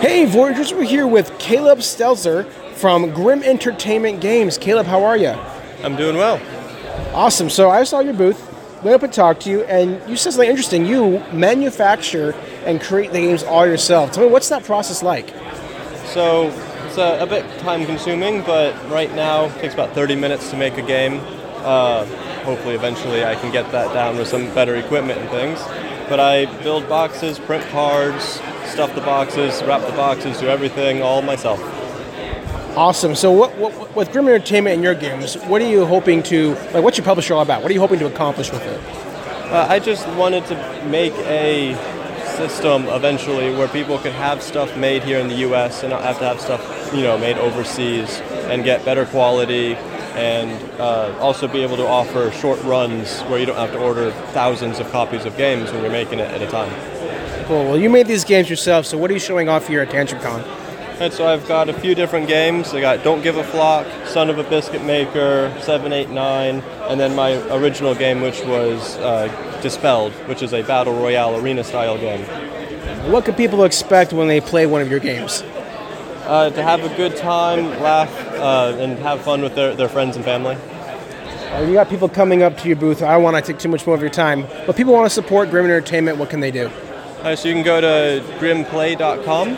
Hey, Voyagers, we're here with Caleb Stelzer from Grim Entertainment Games. Caleb, how are you? I'm doing well. Awesome. So I saw your booth, went up and talked to you, and you said something interesting. You manufacture and create the games all yourself. Tell me, what's that process like? So it's a, a bit time consuming, but right now it takes about 30 minutes to make a game. Uh, hopefully, eventually, I can get that down with some better equipment and things. But I build boxes, print cards, stuff the boxes, wrap the boxes, do everything all myself. Awesome. So, what, what, with Grim Entertainment and your games, what are you hoping to like? What's your publisher all about? What are you hoping to accomplish with it? Uh, I just wanted to make a system eventually where people could have stuff made here in the U.S. and not have to have stuff, you know, made overseas and get better quality and uh, also be able to offer short runs where you don't have to order thousands of copies of games when you're making it at a time. Cool. Well, you made these games yourself, so what are you showing off here at TantrumCon? And so I've got a few different games. I got Don't Give a Flock, Son of a Biscuit Maker, 789, and then my original game, which was uh, Dispelled, which is a battle royale arena style game. What can people expect when they play one of your games? Uh, to have a good time, laugh, uh, and have fun with their, their friends and family. Uh, you got people coming up to your booth. I don't want to take too much more of your time, but people want to support Grim Entertainment. What can they do? Uh, so you can go to grimplay.com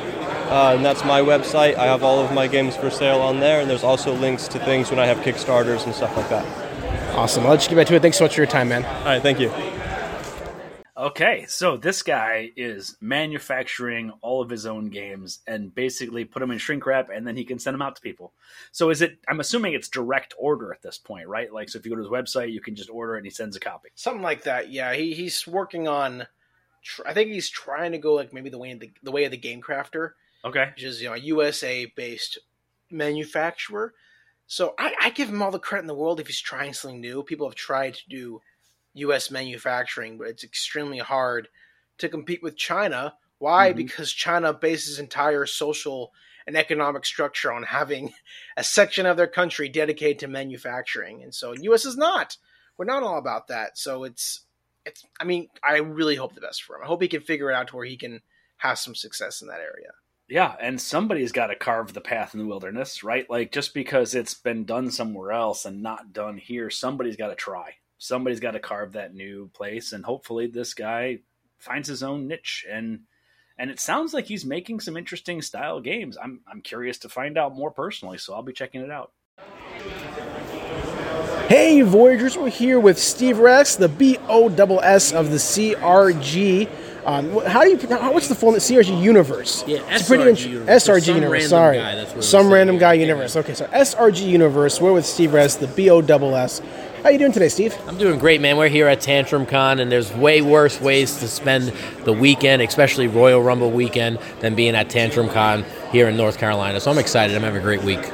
uh, and that's my website. I have all of my games for sale on there, and there's also links to things when I have Kickstarters and stuff like that. Awesome. I'll let you get back to it. Thanks so much for your time, man. All right, thank you. Okay, so this guy is manufacturing all of his own games and basically put them in shrink wrap and then he can send them out to people. So is it I'm assuming it's direct order at this point, right? Like so if you go to his website, you can just order it and he sends a copy. Something like that. Yeah, he he's working on I think he's trying to go like maybe the way of the, the way of the game crafter Okay. Which is you know a USA based manufacturer. So I, I give him all the credit in the world if he's trying something new. People have tried to do U.S. manufacturing, but it's extremely hard to compete with China. Why? Mhm. Because China bases entire social and economic structure on having a section of their country dedicated to manufacturing, and so U.S. is not. We're not all about that. So it's it's. I mean, I really hope the best for him. I hope he can figure it out to where he can have some success in that area. Yeah, and somebody's got to carve the path in the wilderness, right? Like just because it's been done somewhere else and not done here, somebody's got to try. Somebody's got to carve that new place, and hopefully, this guy finds his own niche. and And it sounds like he's making some interesting style games. I'm I'm curious to find out more personally, so I'll be checking it out. Hey, Voyagers, we're here with Steve Resk, the B O S S of the CRG. Um, how do you? What's the full CRG Universe? Yeah, It's pretty SRG int- Universe. SRG Some Universe. Sorry, guy, that's what some random guy Yeah. universe. Okay, so SRG Universe. We're with Steve Resk, the B O S S. How you doing today, Steve? I'm doing great, man. We're here at Tantrum Con, and there's way worse ways to spend the weekend, especially Royal Rumble weekend, than being at Tantrum Con here in North Carolina. So I'm excited. I'm having a great week.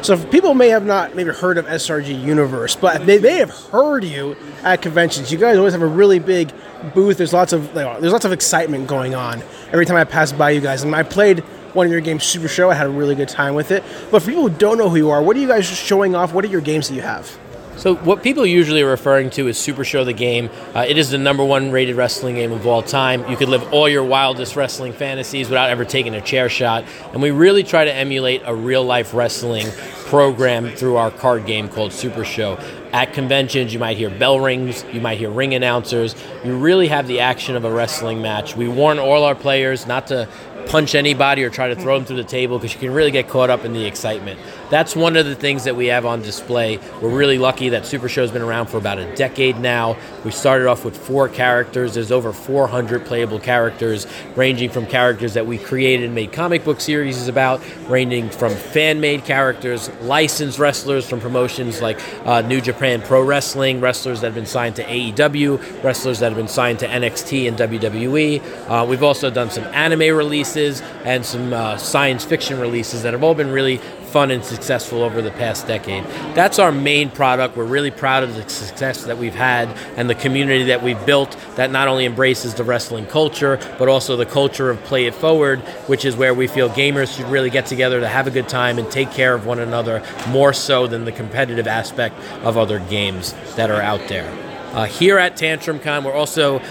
So people may have not maybe heard of SRG Universe, but they may have heard you at conventions. You guys always have a really big booth. There's lots of there's lots of excitement going on every time I pass by you guys. And I played one of your games, Super Show. I had a really good time with it. But for people who don't know who you are, what are you guys showing off? What are your games that you have? So, what people usually are referring to is Super Show the game. Uh, it is the number one rated wrestling game of all time. You could live all your wildest wrestling fantasies without ever taking a chair shot. And we really try to emulate a real life wrestling program through our card game called Super Show. At conventions, you might hear bell rings, you might hear ring announcers. You really have the action of a wrestling match. We warn all our players not to punch anybody or try to throw them through the table because you can really get caught up in the excitement. That's one of the things that we have on display. We're really lucky that Super Show's been around for about a decade now. We started off with four characters. There's over 400 playable characters, ranging from characters that we created and made comic book series about, ranging from fan-made characters, licensed wrestlers from promotions like uh, New Japan Pro Wrestling, wrestlers that have been signed to AEW, wrestlers that have been signed to NXT and WWE. Uh, we've also done some anime releases and some uh, science fiction releases that have all been really fun and successful over the past decade. That's our main product. We're really proud of the success that we've had and the community that we've built that not only embraces the wrestling culture, but also the culture of play it forward, which is where we feel gamers should really get together to have a good time and take care of one another more so than the competitive aspect of other games that are out there. Uh, here at Tantrum Con, we're also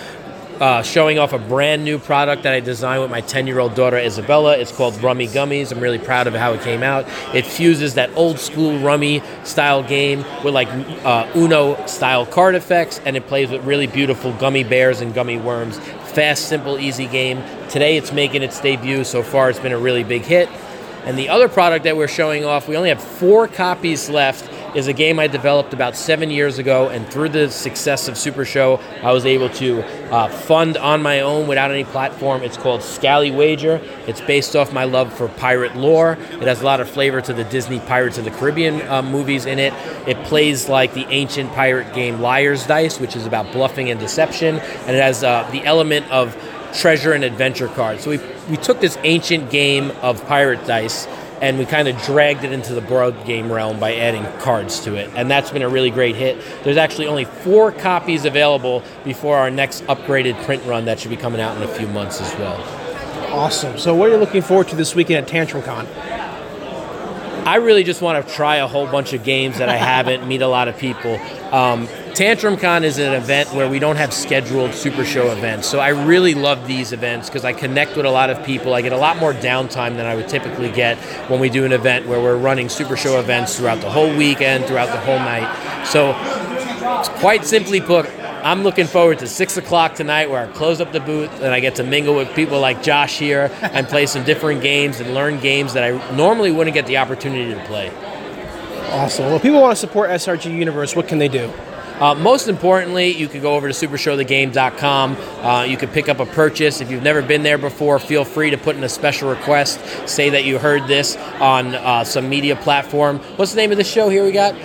uh, showing off a brand new product that I designed with my 10 year old daughter Isabella. It's called Rummy Gummies. I'm really proud of how it came out. It fuses that old school Rummy style game with like uh, Uno style card effects, and it plays with really beautiful gummy bears and gummy worms. Fast, simple, easy game. Today it's making its debut. So far, it's been a really big hit. And the other product that we're showing off, we only have four copies left, is a game I developed about seven years ago. And through the success of Super Show, I was able to uh, fund on my own without any platform. It's called Scally Wager. It's based off my love for pirate lore. It has a lot of flavor to the Disney Pirates of the Caribbean uh, movies in it. It plays like the ancient pirate game Liar's Dice, which is about bluffing and deception. And it has uh, the element of treasure and adventure cards. So we, we took this ancient game of pirate dice and we kind of dragged it into the board game realm by adding cards to it. And that's been a really great hit. There's actually only four copies available before our next upgraded print run that should be coming out in a few months as well. Awesome. So what are you looking forward to this weekend at Tantrum Con? I really just want to try a whole bunch of games that I haven't, meet a lot of people. Um, Tantrum Con is an event where we don't have scheduled Super Show events. So I really love these events because I connect with a lot of people. I get a lot more downtime than I would typically get when we do an event where we're running Super Show events throughout the whole weekend, throughout the whole night. So, quite simply put, I'm looking forward to six o'clock tonight where I close up the booth and I get to mingle with people like Josh here and play some different games and learn games that I normally wouldn't get the opportunity to play. Awesome. Well, people want to support SRG Universe, what can they do? Uh, most importantly, you could go over to supershowthegame.com. Uh, you could pick up a purchase. If you've never been there before, feel free to put in a special request. Say that you heard this on uh, some media platform. What's the name of the show here we got?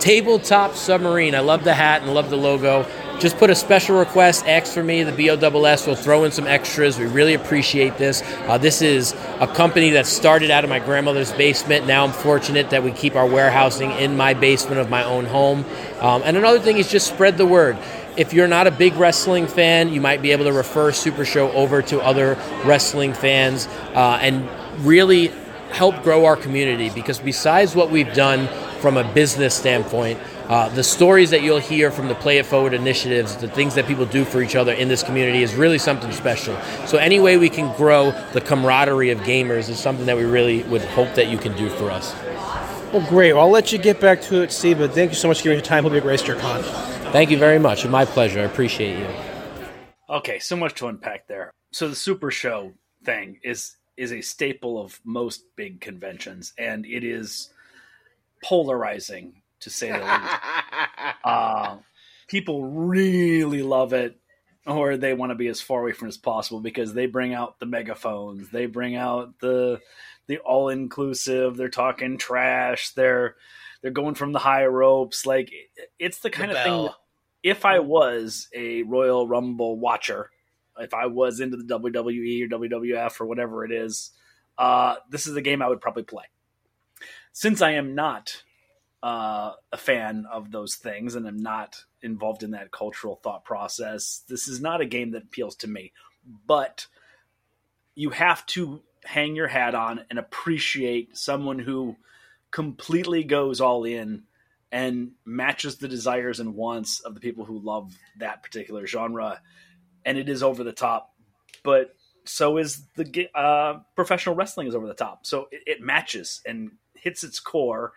Tabletop Submarine. I love the hat and love the logo. Just put a special request, X for me, the BOSS. We'll throw in some extras. We really appreciate this. Uh, this is a company that started out of my grandmother's basement. Now I'm fortunate that we keep our warehousing in my basement of my own home. Um, and another thing is just spread the word if you're not a big wrestling fan, you might be able to refer Super Show over to other wrestling fans uh, and really help grow our community because besides what we've done from a business standpoint, uh, the stories that you'll hear from the Play It Forward initiatives, the things that people do for each other in this community is really something special. So, any way we can grow the camaraderie of gamers is something that we really would hope that you can do for us. Well, great. Well, I'll let you get back to it, Steve, but thank you so much for giving your time. Hope you have graced your con. Thank you very much. My pleasure. I appreciate you. Okay, so much to unpack there. So the Super Show thing is is a staple of most big conventions, and it is polarizing to say the least. uh, people really love it, or they want to be as far away from it as possible because they bring out the megaphones, they bring out the the all inclusive. They're talking trash. They're they're going from the high ropes. Like it's the kind The of thing. bell. That if I was a Royal Rumble watcher, if I was into the WWE or WWF or whatever it is, uh, this is the game I would probably play. Since I am not uh, a fan of those things and I'm not involved in that cultural thought process, this is not a game that appeals to me. But you have to hang your hat on and appreciate someone who completely goes all in and matches the desires and wants of the people who love that particular genre and it is over the top but so is the uh, professional wrestling is over the top so it, it matches and hits its core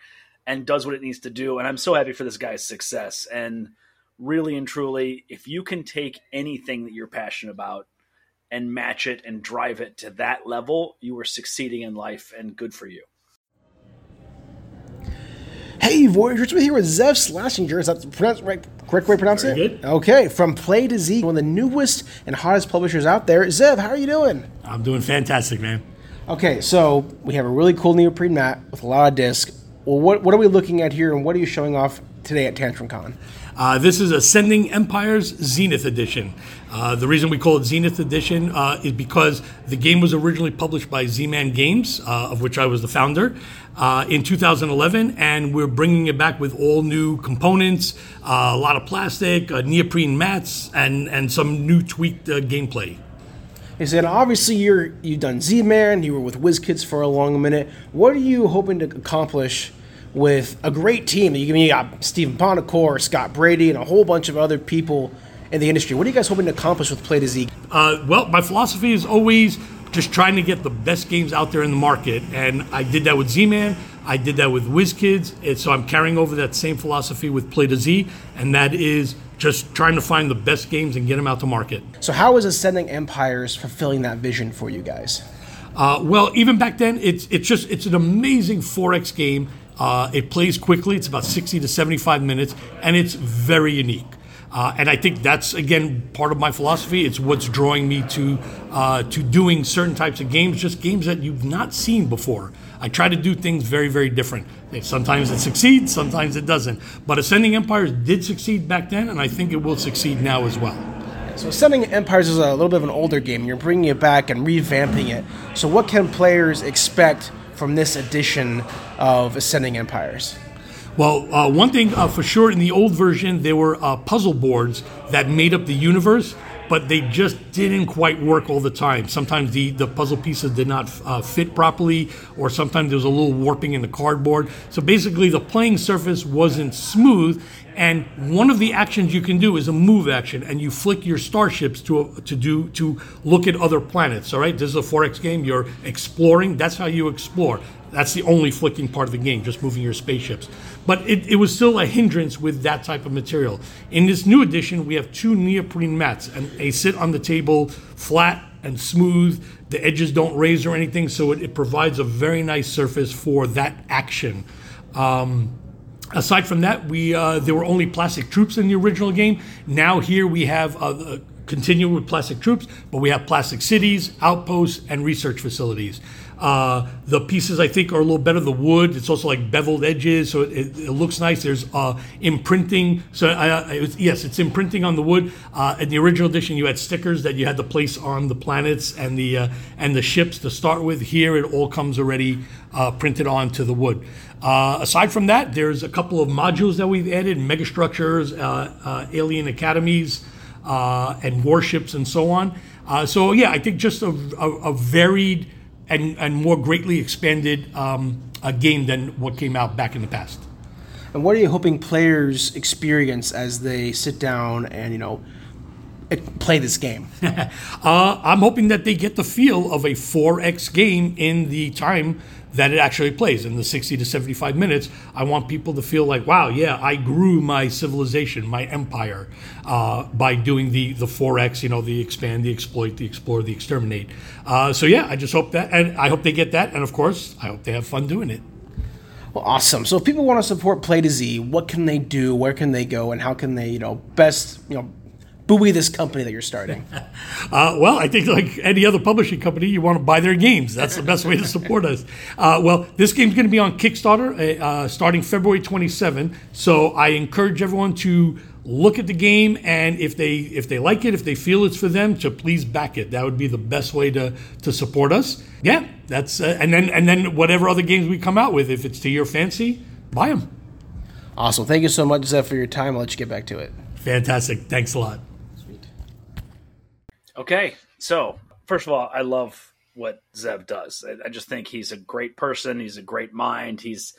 and does what it needs to do and i'm so happy for this guy's success and really and truly if you can take anything that you're passionate about and match it and drive it to that level you are succeeding in life and good for you Hey, Voyagers, we're here with Zev Shlasinger. Is that the pronounce, right, correct way to pronounce Very it? good. Okay, from Play to Z, one of the newest and hottest publishers out there. Zev, how are you doing? I'm doing fantastic, man. Okay, so we have a really cool neoprene mat with a lot of disc. Well, what, what are we looking at here, and what are you showing off today at Tantrum Con? Uh, this is Ascending Empires Zenith Edition. Uh, the reason we call it Zenith Edition uh, is because the game was originally published by Z-Man Games, uh, of which I was the founder, uh, in 2011, and we're bringing it back with all new components, uh, a lot of plastic, uh, neoprene mats, and and some new tweaked uh, gameplay. He said, obviously, you're you've done Z-Man. You were with WizKids for a long minute. What are you hoping to accomplish with a great team? You you got Stephen Buonocore, Scott Brady, and a whole bunch of other people in the industry. What are you guys hoping to accomplish with Play to Z? Uh, well, my philosophy is always just trying to get the best games out there in the market, and I did that with Z-Man. I did that with WizKids, and so I'm carrying over that same philosophy with Play to Z, and that is just trying to find the best games and get them out to market. So, how is Ascending Empires fulfilling that vision for you guys? Uh, well, even back then, it's it's just it's an amazing 4X game. Uh, it plays quickly. It's about 60 to 75 minutes, and it's very unique. Uh, and I think that's again part of my philosophy. It's what's drawing me to uh, to doing certain types of games, just games that you've not seen before. I try to do things very, very different. Sometimes it succeeds, sometimes it doesn't. But Ascending Empires did succeed back then, and I think it will succeed now as well. So, Ascending Empires is a little bit of an older game. You're bringing it back and revamping it. So, what can players expect from this edition of Ascending Empires? Well, uh, one thing uh, for sure in the old version, there were uh, puzzle boards that made up the universe, but they just didn't quite work all the time. Sometimes the, the puzzle pieces did not uh, fit properly, or sometimes there was a little warping in the cardboard. So basically, the playing surface wasn't smooth. And one of the actions you can do is a move action, and you flick your starships to to do to look at other planets. All right, this is a 4X game. You're exploring. That's how you explore. That's the only flicking part of the game, just moving your spaceships. But it, it was still a hindrance with that type of material. In this new edition, we have two neoprene mats, and they sit on the table flat and smooth. The edges don't raise or anything, so it, it provides a very nice surface for that action. Um, aside from that, we uh, there were only plastic troops in the original game. Now here we have uh, the- continue with plastic troops, but we have plastic cities, outposts, and research facilities. Uh, the pieces I think are a little better. The wood, it's also like beveled edges, so it, it, it looks nice. There's uh, imprinting. So I, it was, yes, it's imprinting on the wood. Uh, in the original edition, you had stickers that you had to place on the planets and the uh, and the ships to start with. Here, it all comes already uh, printed onto the wood. Uh, aside from that, there's a couple of modules that we've added: megastructures, alien academies, and warships, and so on. so yeah, I think just a, a, a varied and, and more greatly expanded um, a game than what came out back in the past. And what are you hoping players experience as they sit down and you know play this game? uh, I'm hoping that they get the feel of a 4X game in the time that it actually plays in the 60 to 75 minutes. I want people to feel like, wow, yeah, I grew my civilization, my empire, uh, by doing the the 4X, you know, the expand, the exploit, the explore, the exterminate. Uh, so yeah, I just hope that, and I hope they get that, and of course, I hope they have fun doing it. Well, awesome. So if people want to support Play to Z, what can they do? Where can they go? And how can they, you know, best, you know, buoy this company that you're starting? uh, well, I think like any other publishing company, you want to buy their games. That's the best way to support us. Uh, well, this game's going to be on Kickstarter uh, uh starting February 27. So I encourage everyone to look at the game and if they if they like it, if they feel it's for them, to please back it. That would be the best way to to support us. Yeah, that's uh, and then and then whatever other games we come out with, if it's to your fancy, buy them. Awesome. Thank you so much, Zev, for your time. I'll let you get back to it. Fantastic. Thanks a lot. Okay, so first of all, I love what Zev does. I, I just think he's a great person. He's a great mind. He's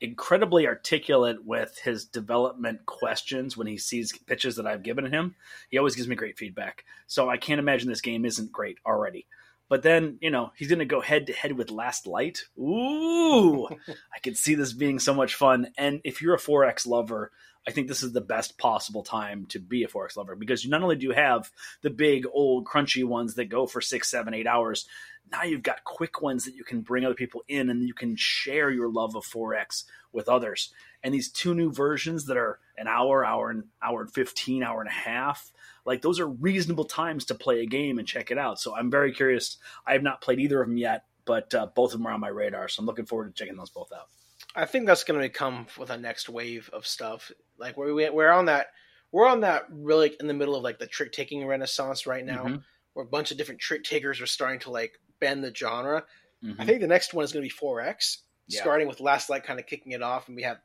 incredibly articulate with his development questions when he sees pitches that I've given him. He always gives me great feedback. So I can't imagine this game isn't great already. But then, you know, he's going to go head to head with Last Light. Ooh, I could see this being so much fun. And if you're a 4X lover, I think this is the best possible time to be a 4X lover because not only do you have the big, old, crunchy ones that go for six, seven, eight hours, now you've got quick ones that you can bring other people in and you can share your love of 4X with others. And these two new versions that are an hour, hour and hour and 15, hour and a half, like those are reasonable times to play a game and check it out. So I'm very curious. I have not played either of them yet, but uh, both of them are on my radar. So I'm looking forward to checking those both out. I think that's going to come with a next wave of stuff. Like we're we're on that we're on that really in the middle of like the trick taking renaissance right now, mm-hmm. where a bunch of different trick takers are starting to like bend the genre. Mm-hmm. I think the next one is going to be 4X, yeah. starting with Last Light kind of kicking it off, and we have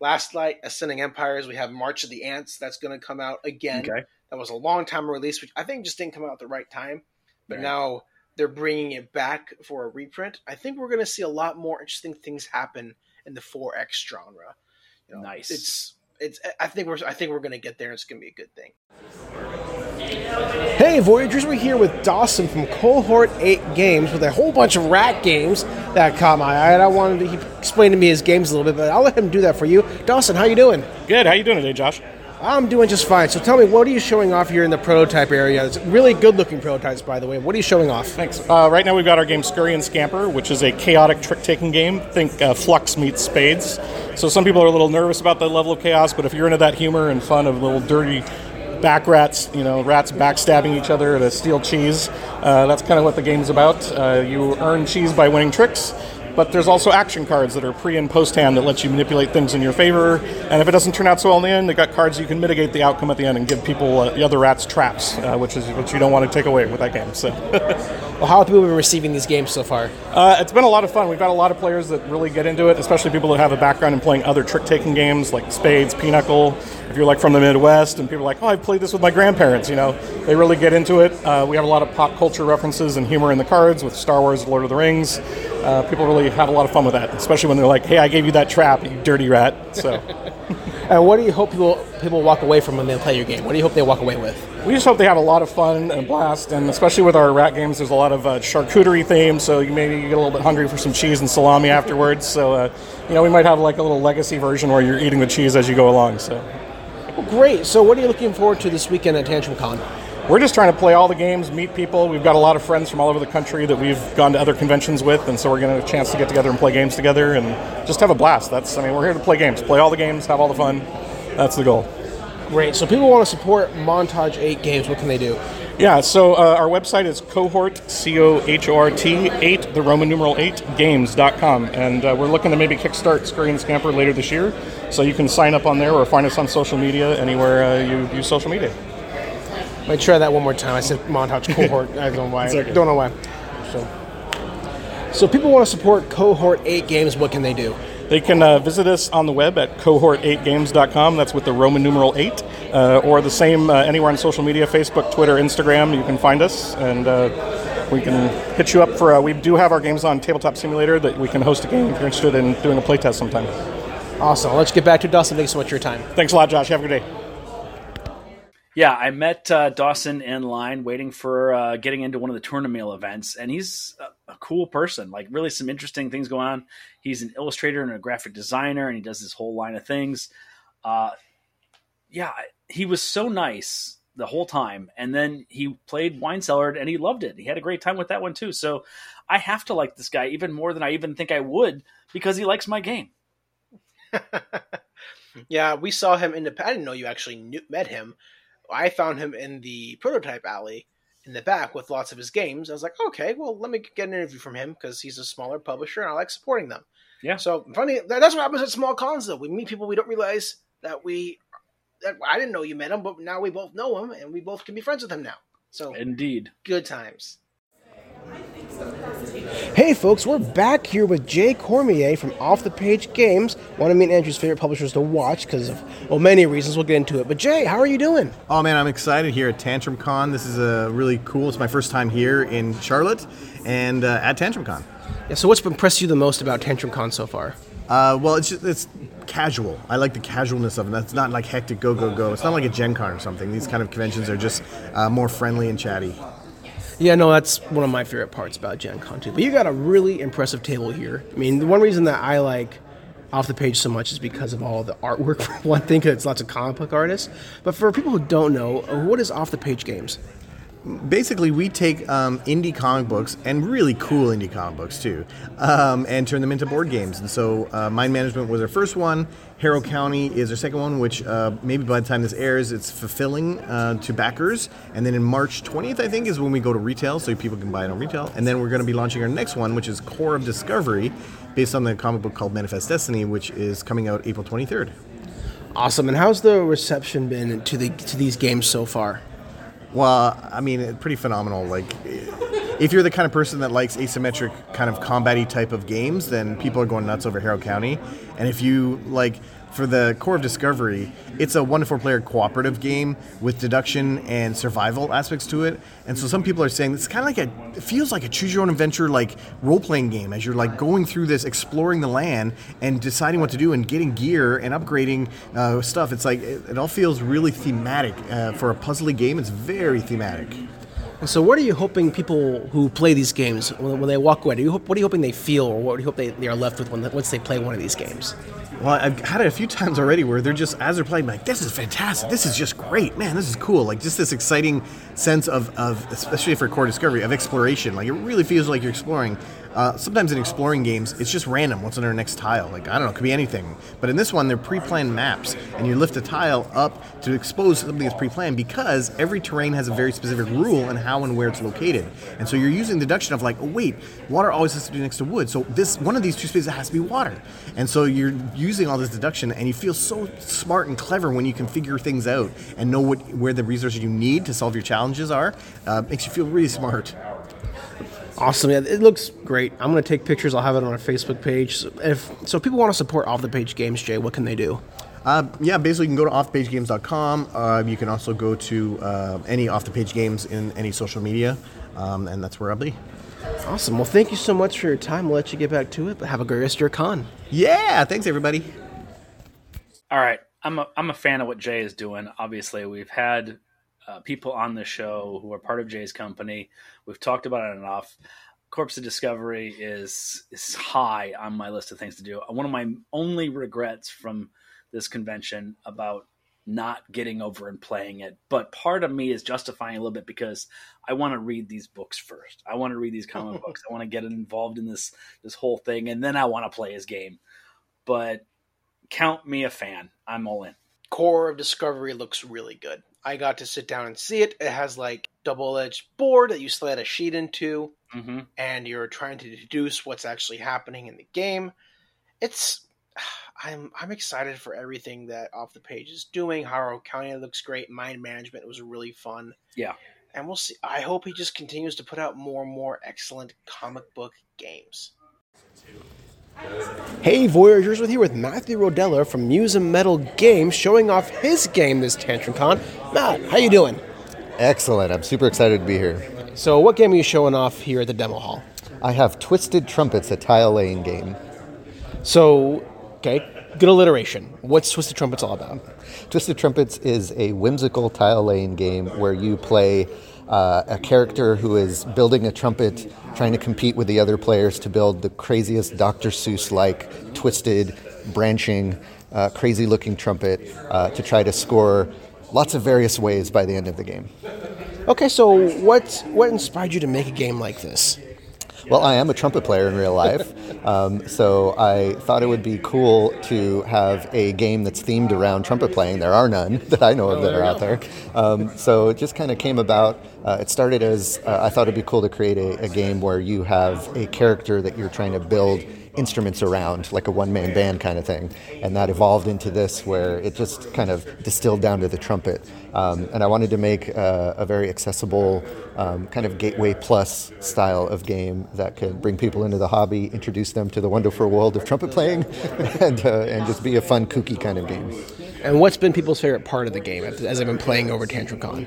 Last Light, Ascending Empires. We have March of the Ants that's going to come out again. Okay. That was a long time release, which I think just didn't come out at the right time. But right. now they're bringing it back for a reprint. I think we're going to see a lot more interesting things happen in the 4X genre. You know, nice. It's it's. I think we're. I think we're going to get there. It's going to be a good thing. Hey, Voyagers, we're here with Dawson from Cohort 8 Games with a whole bunch of rat games that caught my eye, and I wanted to, he explain to me his games a little bit, but I'll let him do that for you. Dawson, how you doing? Good. How you doing today, Josh? I'm doing just fine. So tell me, what are you showing off here in the prototype area? It's really good looking prototypes, by the way. What are you showing off? Thanks. Uh, right now we've got our game Scurry and Scamper, which is a chaotic trick taking game. Think uh, Fluxx meets Spades. So some people are a little nervous about the level of chaos, but if you're into that humor and fun of little dirty back rats, you know, rats backstabbing each other to steal cheese, uh, that's kind of what the game's about. Uh, you earn cheese by winning tricks but there's also action cards that are pre and post hand that let you manipulate things in your favor. And if it doesn't turn out so well in the end, they've got cards you can mitigate the outcome at the end and give people uh, the other rats traps, uh, which is what you don't want to take away with that game. So. well, how have people been receiving these games so far? Uh, it's been a lot of fun. We've got a lot of players that really get into it, especially people that have a background in playing other trick taking games like Spades, Pinochle. If you're like from the Midwest and people are like, oh, I played this with my grandparents, you know, they really get into it. Uh, we have a lot of pop culture references and humor in the cards with Star Wars, Lord of the Rings. Uh, people really have a lot of fun with that, especially when they're like, "Hey, I gave you that trap, you dirty rat." So, and what do you hope people people walk away from when they play your game? What do you hope they walk away with? We just hope they have a lot of fun and blast, and especially with our rat games, there's a lot of uh, charcuterie theme. So you maybe get a little bit hungry for some cheese and salami afterwards. So, uh, you know, we might have like a little legacy version where you're eating the cheese as you go along. So, well, great. So, what are you looking forward to this weekend at Tantrum Con? we're just trying to play all the games, meet people. We've got a lot of friends from all over the country that we've gone to other conventions with, and so we're getting a chance to get together and play games together and just have a blast. That's, I mean, we're here to play games, play all the games, have all the fun. That's the goal. Great. So people want to support Montage 8 games. What can they do? Yeah, so uh, our website is cohort, C O H O R T, 8, the Roman numeral 8, games.com. And uh, we're looking to maybe kickstart Screen Scamper later this year. So you can sign up on there or find us on social media, anywhere uh, you use social media. Let me try that one more time. I said Montage Cohort. I don't know why. Okay. Don't know why. So, so people want to support Cohort 8 games. What can they do? They can uh, visit us on the web at cohort8games.com. That's with the Roman numeral 8. Uh, or the same uh, anywhere on social media Facebook, Twitter, Instagram. You can find us. And uh, we can hit you up for. Uh, we do have our games on Tabletop Simulator that we can host a game if you're interested in doing a playtest sometime. Awesome. Let's get back to Dustin. Thanks so much for your time. Thanks a lot, Josh. Have a good day. Yeah, I met uh, Dawson in line waiting for uh, getting into one of the tournament events, and he's a, a cool person. Like, really, some interesting things going on. He's an illustrator and a graphic designer, and he does this whole line of things. Uh, yeah, he was so nice the whole time, and then he played Wine Cellar, and he loved it. He had a great time with that one too. So, I have to like this guy even more than I even think I would because he likes my game. Yeah, we saw him in the. I didn't know you actually knew, met him. I found him in the prototype alley in the back with lots of his games. I was like, okay, well, let me get an interview from him because he's a smaller publisher and I like supporting them. Yeah. So funny. That's what happens at small cons, though. We meet people we don't realize that we. That I didn't know you met him, but now we both know him and we both can be friends with him now. So Indeed. good times. Hey folks, we're back here with Jay Cormier from Off the Page Games, one of me and Andrew's favorite publishers to watch because of well many reasons. We'll get into it. But Jay, how are you doing? Oh man, I'm excited here at Tantrum Con. This is a really cool. It's my first time here in Charlotte and uh, at Tantrum Con. Yeah, so what's impressed you the most about Tantrum Con so far? Uh, well, it's just, it's casual. I like the casualness of it. That's not like hectic go go go. It's not like a Gen Con or something. These kind of conventions are just uh, more friendly and chatty. Yeah, no, that's one of my favorite parts about Gen Con too. But you got a really impressive table here. I mean, the one reason that I like Off the Page so much is because of all the artwork, for one thing, 'cause it's lots of comic book artists. But for people who don't know, what is Off the Page Games? Basically, we take um, indie comic books and really cool indie comic books too, um, and turn them into board games. And so, uh, Mind Management was our first one. Harrow County is our second one, which uh, maybe by the time this airs, it's fulfilling uh, to backers. And then in March 20th, I think, is when we go to retail, so people can buy it on retail. And then we're going to be launching our next one, which is Corps of Discovery, based on the comic book called Manifest Destiny, which is coming out April 23rd. Awesome. And how's the reception been to the to these games so far? Well, I mean, pretty phenomenal. Like, if you're the kind of person that likes asymmetric kind of combat type of games, then people are going nuts over Harrow County. And if you like, for the Corps of Discovery, it's a one to four player cooperative game with deduction and survival aspects to it. And so some people are saying it's kind of like a, it feels like a choose your own adventure like role playing game as you're like going through this, exploring the land and deciding what to do and getting gear and upgrading uh, stuff. It's like it, it all feels really thematic uh, for a puzzly game. It's very thematic. And so, what are you hoping people who play these games, when, they walk away, do you hope, what are you hoping they feel, or what do you hope they, they are left with when, once they play one of these games? Well, I've had it a few times already where they're just, as they're playing, like, this is fantastic. This is just great. Man, this is cool. Like, just this exciting sense of, of especially for core discovery, of exploration. Like, it really feels like you're exploring. Uh, sometimes in exploring games, it's just random what's on our next tile. Like, I don't know, it could be anything. But in this one, they're pre planned maps, and you lift a tile up to expose something that's pre planned because every terrain has a very specific rule and how and where it's located. And so you're using deduction of, like, oh, wait, water always has to be next to wood. So this one of these two spaces has to be water. And so you're using all this deduction, and you feel so smart and clever when you can figure things out and know what where the resources you need to solve your challenges are. Uh, makes you feel really smart. Awesome. Yeah, it looks great. I'm going to take pictures. I'll have it on our Facebook page. So if so, if people want to support off the page games, Jay, what can they do? Uh, yeah, basically, you can go to offpagegames.com. Uh, you can also go to uh, any off the page games in any social media, um, and that's where I'll be. Awesome. Well, thank you so much for your time. We'll let you get back to it, but have a great rest of your con. Yeah, thanks everybody. All right, I'm a I'm a fan of what Jay is doing. Obviously, we've had uh, people on the show who are part of Jay's company. We've talked about it enough. Corps of Discovery is is high on my list of things to do. One of my only regrets from this convention about not getting over and playing it, but part of me is justifying a little bit because I want to read these books first. I want to read these comic books. I want to get involved in this this whole thing, and then I want to play his game. But count me a fan. I'm all in. Corps of Discovery looks really good. I got to sit down and see it. It has like double-edged board that you slide a sheet into, Mm-hmm. and you're trying to deduce what's actually happening in the game. It's I'm I'm excited for everything that Off the Page is doing. Harrow County looks great. Mind Management was really fun. Yeah. And we'll see. I hope he just continues to put out more and more excellent comic book games. Hey Voyagers, we're here with Matthew Rodella from Muse and Metal Games showing off his game this TantrumCon. Matt, how you doing? Excellent. I'm super excited to be here. So what game are you showing off here at the demo hall? I have Twisted Trumpets, a tile laying game. So, okay, good alliteration. What's Twisted Trumpets all about? Twisted Trumpets is a whimsical tile laying game where you play uh, a character who is building a trumpet, trying to compete with the other players to build the craziest Dr. Seuss like, twisted, branching, uh, crazy looking trumpet uh, to try to score lots of various ways by the end of the game. Okay, so what what inspired you to make a game like this? Well, I am a trumpet player in real life, um, so I thought it would be cool to have a game that's themed around trumpet playing. There are none that I know of that are out there. Um, so it just kind of came about. Uh, it started as uh, I thought it'd be cool to create a, a game where you have a character that you're trying to build instruments around, like a one man band kind of thing. And that evolved into this where it just kind of distilled down to the trumpet. Um, and I wanted to make uh, a very accessible, um, kind of gateway plus style of game that could bring people into the hobby, introduce them to the wonderful world of trumpet playing, and, uh, and just be a fun, kooky kind of game. And what's been people's favorite part of the game as they've been playing over TantrumCon?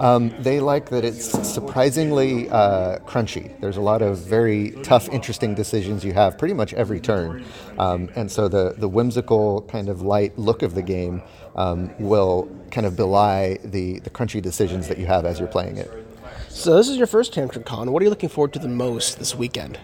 Um, they like that it's surprisingly uh, crunchy. There's a lot of very tough, interesting decisions you have pretty much every turn. Um, and so the, the whimsical, kind of light look of the game um, will kind of belie the, the crunchy decisions that you have as you're playing it. So this is your first TantrumCon. What are you looking forward to the most this weekend?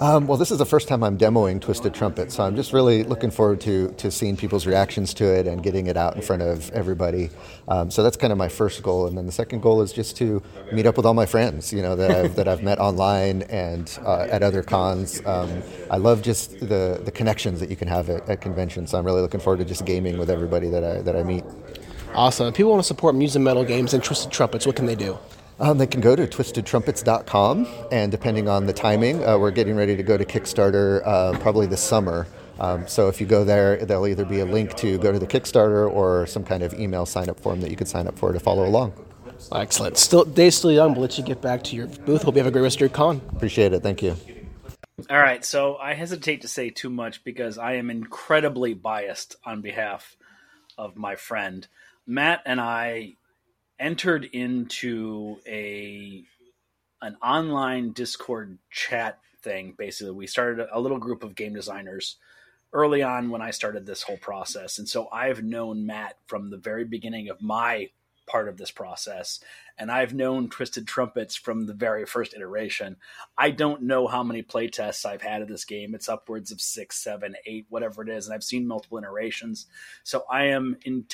Um, well, this is the first time I'm demoing Twisted Trumpet, so I'm just really looking forward to, to seeing people's reactions to it and getting it out in front of everybody. Um, so that's kind of my first goal, and then the second goal is just to meet up with all my friends, you know, that I've, that I've met online and uh, at other cons. Um, I love just the, the connections that you can have at, at conventions, so I'm really looking forward to just gaming with everybody that I that I meet. Awesome. If people want to support Muse and Metal Games and Twisted Trumpets, what can they do? Um, they can go to twistedtrumpets.com, and depending on the timing, uh, we're getting ready to go to Kickstarter uh, probably this summer. Um, so if you go there, there'll either be a link to go to the Kickstarter or some kind of email sign up form that you could sign up for to follow along. Excellent. Still, day's still young, but let you get back to your booth. Hope you have a great rest of your con. Appreciate it. Thank you. All right, so I hesitate to say too much because I am incredibly biased on behalf of my friend. Matt and I entered into a an online Discord chat thing. Basically, we started a little group of game designers early on when I started this whole process, and so I've known Matt from the very beginning of my part of this process, and I've known Twisted Trumpets from the very first iteration. I don't know how many playtests I've had of this game. It's upwards of six, seven, eight, whatever it is, and I've seen multiple iterations. So I am in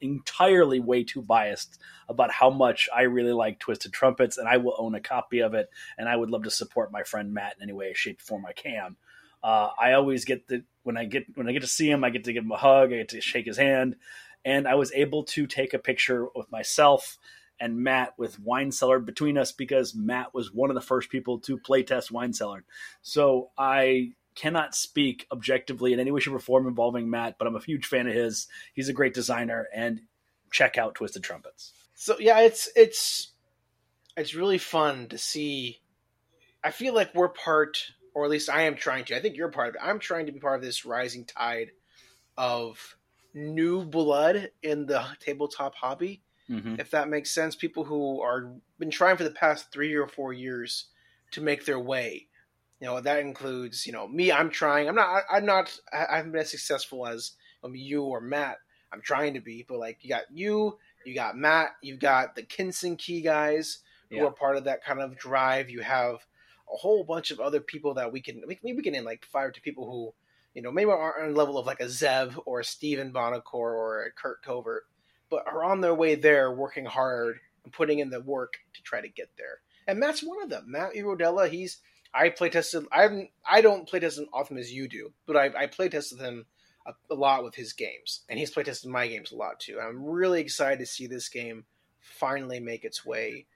entirely way too biased about how much I really like Twisted Trumpets, and I will own a copy of it, and I would love to support my friend Matt in any way, shape, or form I can. Uh, I always get the when I get when I get to see him, I get to give him a hug, I get to shake his hand, and I was able to take a picture with myself and Matt with Wine Cellar between us because Matt was one of the first people to playtest Wine Cellar. So I cannot speak objectively in any way, shape, or form involving Matt, but I'm a huge fan of his. He's a great designer, and check out Twisted Trumpets. So yeah, it's it's it's really fun to see. I feel like we're part, or at least I am trying to. I think you're part of it. I'm trying to be part of this rising tide of new blood in the tabletop hobby. Mm-hmm. If that makes sense, people who are been trying for the past three or four years to make their way. You know that includes you know me. I'm trying. I'm not. I, am not. I haven't been as successful as um, you or Matt. I'm trying to be, but like you got you, you got Matt, you've got the Kinson Key guys who Yeah. are part of that kind of drive. You have a whole bunch of other people that we can maybe we can name like five to people who you know maybe aren't on a level of like a Zev or a Stephen Buonocore or a Curt Covert, but are on their way there, working hard and putting in the work to try to get there. And Matt's one of them. Matt Irodella, he's I play tested. I. I don't play test as often as you do, but I, I play tested him a, a lot with his games, and he's play tested my games a lot too. I'm really excited to see this game finally make its way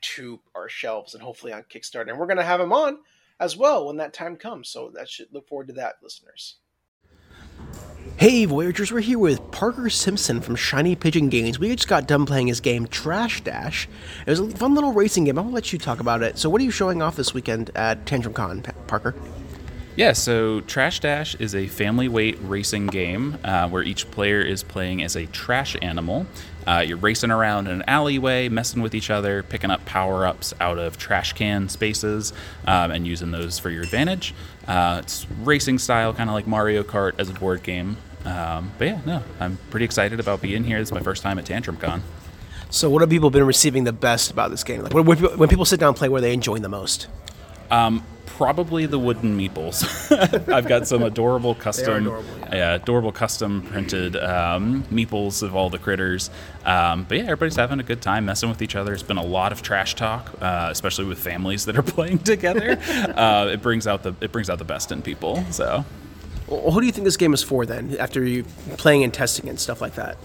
to our shelves and hopefully on Kickstarter. And we're going to have him on as well when that time comes. So that should look forward to that, listeners. Hey Voyagers, we're here with Parker Simpson from Shiny Pigeon Games. We just got done playing his game Trash Dash. It was a fun little racing game. Gonna let you talk about it. So, what are you showing off this weekend at Tantrum Con, Parker? Yeah, so Trash Dash is a family weight racing game uh, where each player is playing as a trash animal. Uh, you're racing around in an alleyway, messing with each other, picking up power ups out of trash can spaces, um, and using those for your advantage. Uh, it's racing style, kind of like Mario Kart as a board game. Um, but yeah, no, I'm pretty excited about being here. This is my first time at Tantrum Con. So, what have people been receiving the best about this game? Like, when, people sit down and play, where are they enjoying the most? Um, probably the wooden meeples. I've got some adorable custom, adorable, yeah. adorable custom printed um, meeples of all the critters. Um, but yeah, everybody's having a good time messing with each other. It's been a lot of trash talk, uh, especially with families that are playing together. uh, it brings out the it brings out the best in people. So, well, who do you think this game is for then? After you playing and testing and stuff like that.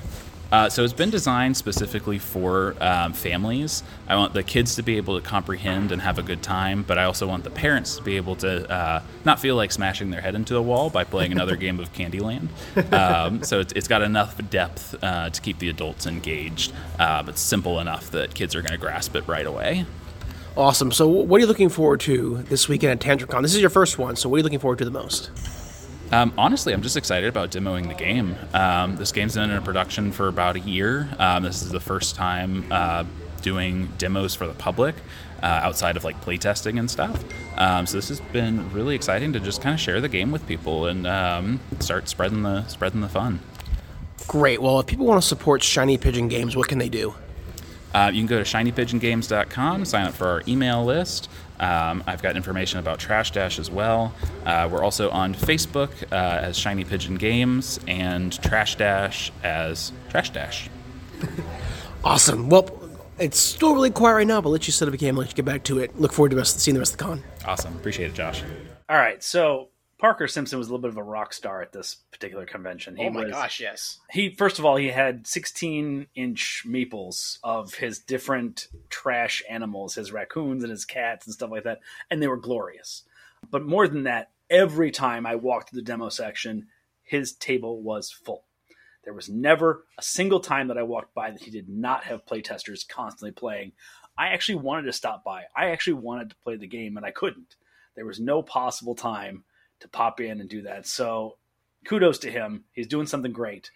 Uh, so it's been designed specifically for um, families. I want the kids to be able to comprehend and have a good time, but I also want the parents to be able to uh, not feel like smashing their head into a wall by playing another game of Candyland. Um, so it's, it's got enough depth uh, to keep the adults engaged, uh, but simple enough that kids are going to grasp it right away. Awesome. So what are you looking forward to this weekend at TantrumCon? This is your first one, so what are you looking forward to the most? Um, honestly, I'm just excited about demoing the game. Um, this game's been in production for about a year. Um, this is the first time uh, doing demos for the public uh, outside of like playtesting and stuff. Um, so this has been really exciting to just kind of share the game with people and um, start spreading the spreading the fun. Great. Well, if people want to support Shiny Pigeon Games, what can they do? Uh, you can go to shinypigeongames.com, sign up for our email list. Um, I've got information about Trash Dash as well. Uh, we're also on Facebook uh, as Shiny Pigeon Games and Trash Dash as Trash Dash. awesome. Well, it's still really quiet right now, but let you set up a game, let you get back to it. Look forward to seeing the rest of the con. Awesome. Appreciate it, Josh. All right. So Parker Simpson was a little bit of a rock star at this particular convention. He oh my was, gosh, yes. He first of all he had 16 inch meeples of his different trash animals, his raccoons and his cats and stuff like that, and they were glorious. But more than that, every time I walked through the demo section, his table was full. There was never a single time that I walked by that he did not have playtesters constantly playing. I actually wanted to stop by. I actually wanted to play the game and I couldn't. There was no possible time to pop in and do that. So kudos to him. He's doing something great.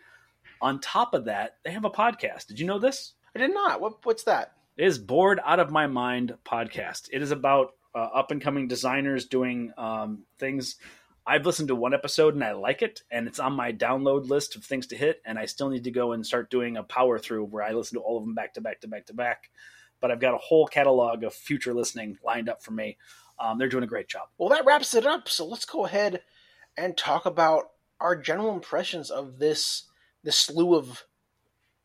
On top of that, they have a podcast. Did you know this? I did not. What, what's that? It is Bored Out of My Mind podcast. It is about uh, up and coming designers doing um, things. I've listened to one episode and I like it, and it's on my download list of things to hit. And I still need to go and start doing a power through where I listen to all of them back to back to back to back. But I've got a whole catalog of future listening lined up for me. Um, they're doing a great job. Well, that wraps it up. So let's go ahead and talk about our general impressions of this this slew of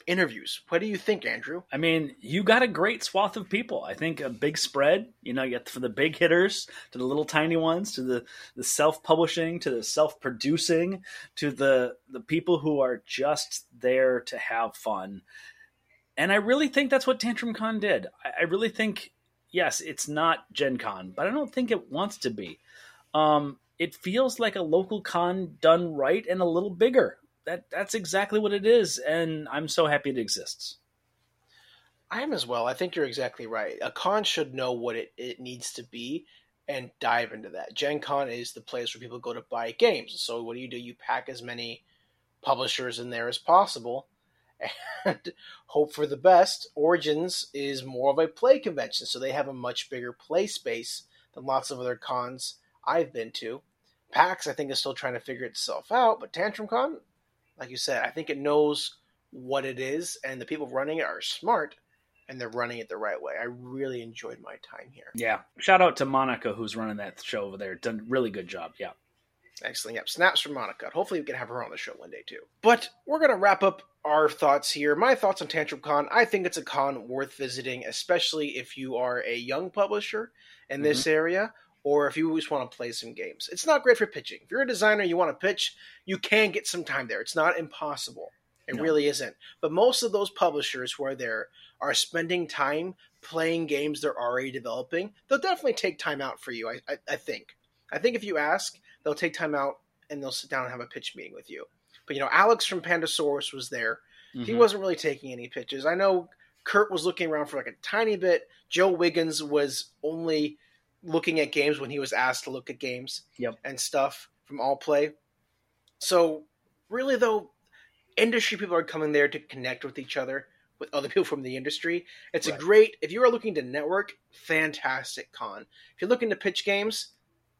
interviews. What do you think, Andrew? I mean, you got a great swath of people. I think a big spread. You know, you get from the big hitters to the little tiny ones to the the self publishing to the self producing to the the people who are just there to have fun. And I really think that's what Tantrum Con did. I, I really think, yes, it's not Gen Con, but I don't think it wants to be. Um, it feels like a local con done right and a little bigger that that's exactly what it is, and I'm so happy it exists. I am as well. I think you're exactly right. A con should know what it, it needs to be and dive into that. Gen Con is the place where people go to buy games. So what do you do? You pack as many publishers in there as possible and hope for the best. Origins is more of a play convention, so they have a much bigger play space than lots of other cons I've been to. PAX, I think, is still trying to figure itself out, but Tantrum Con, like you said, I think it knows what it is, and the people running it are smart, and they're running it the right way. I really enjoyed my time here. Yeah. Shout out to Monica, who's running that show over there. Done really good job. Yeah. Excellent. Yep. Snaps from Monica. Hopefully, we can have her on the show one day too. But we're going to wrap up our thoughts here. My thoughts on Tantrum Con. I think it's a con worth visiting, especially if you are a young publisher in this mm-hmm. area or if you just want to play some games. It's not great for pitching. If you're a designer, you want to pitch, you can get some time there. It's not impossible. It No. really isn't. But most of those publishers who are there are spending time playing games they're already developing. They'll definitely take time out for you. I, I, I think. I think if you ask, they'll take time out and they'll sit down and have a pitch meeting with you. But you know, Alex from Pandasaurus was there. He Mhm. wasn't really taking any pitches. I know Curt was looking around for like a tiny bit. Joe Wiggins was only looking at games when he was asked to look at games Yep. and stuff from All Play. So, really, though, industry people are coming there to connect with each other, with other people from the industry. It's a great, if you are looking to network, fantastic con. If you're looking to pitch games,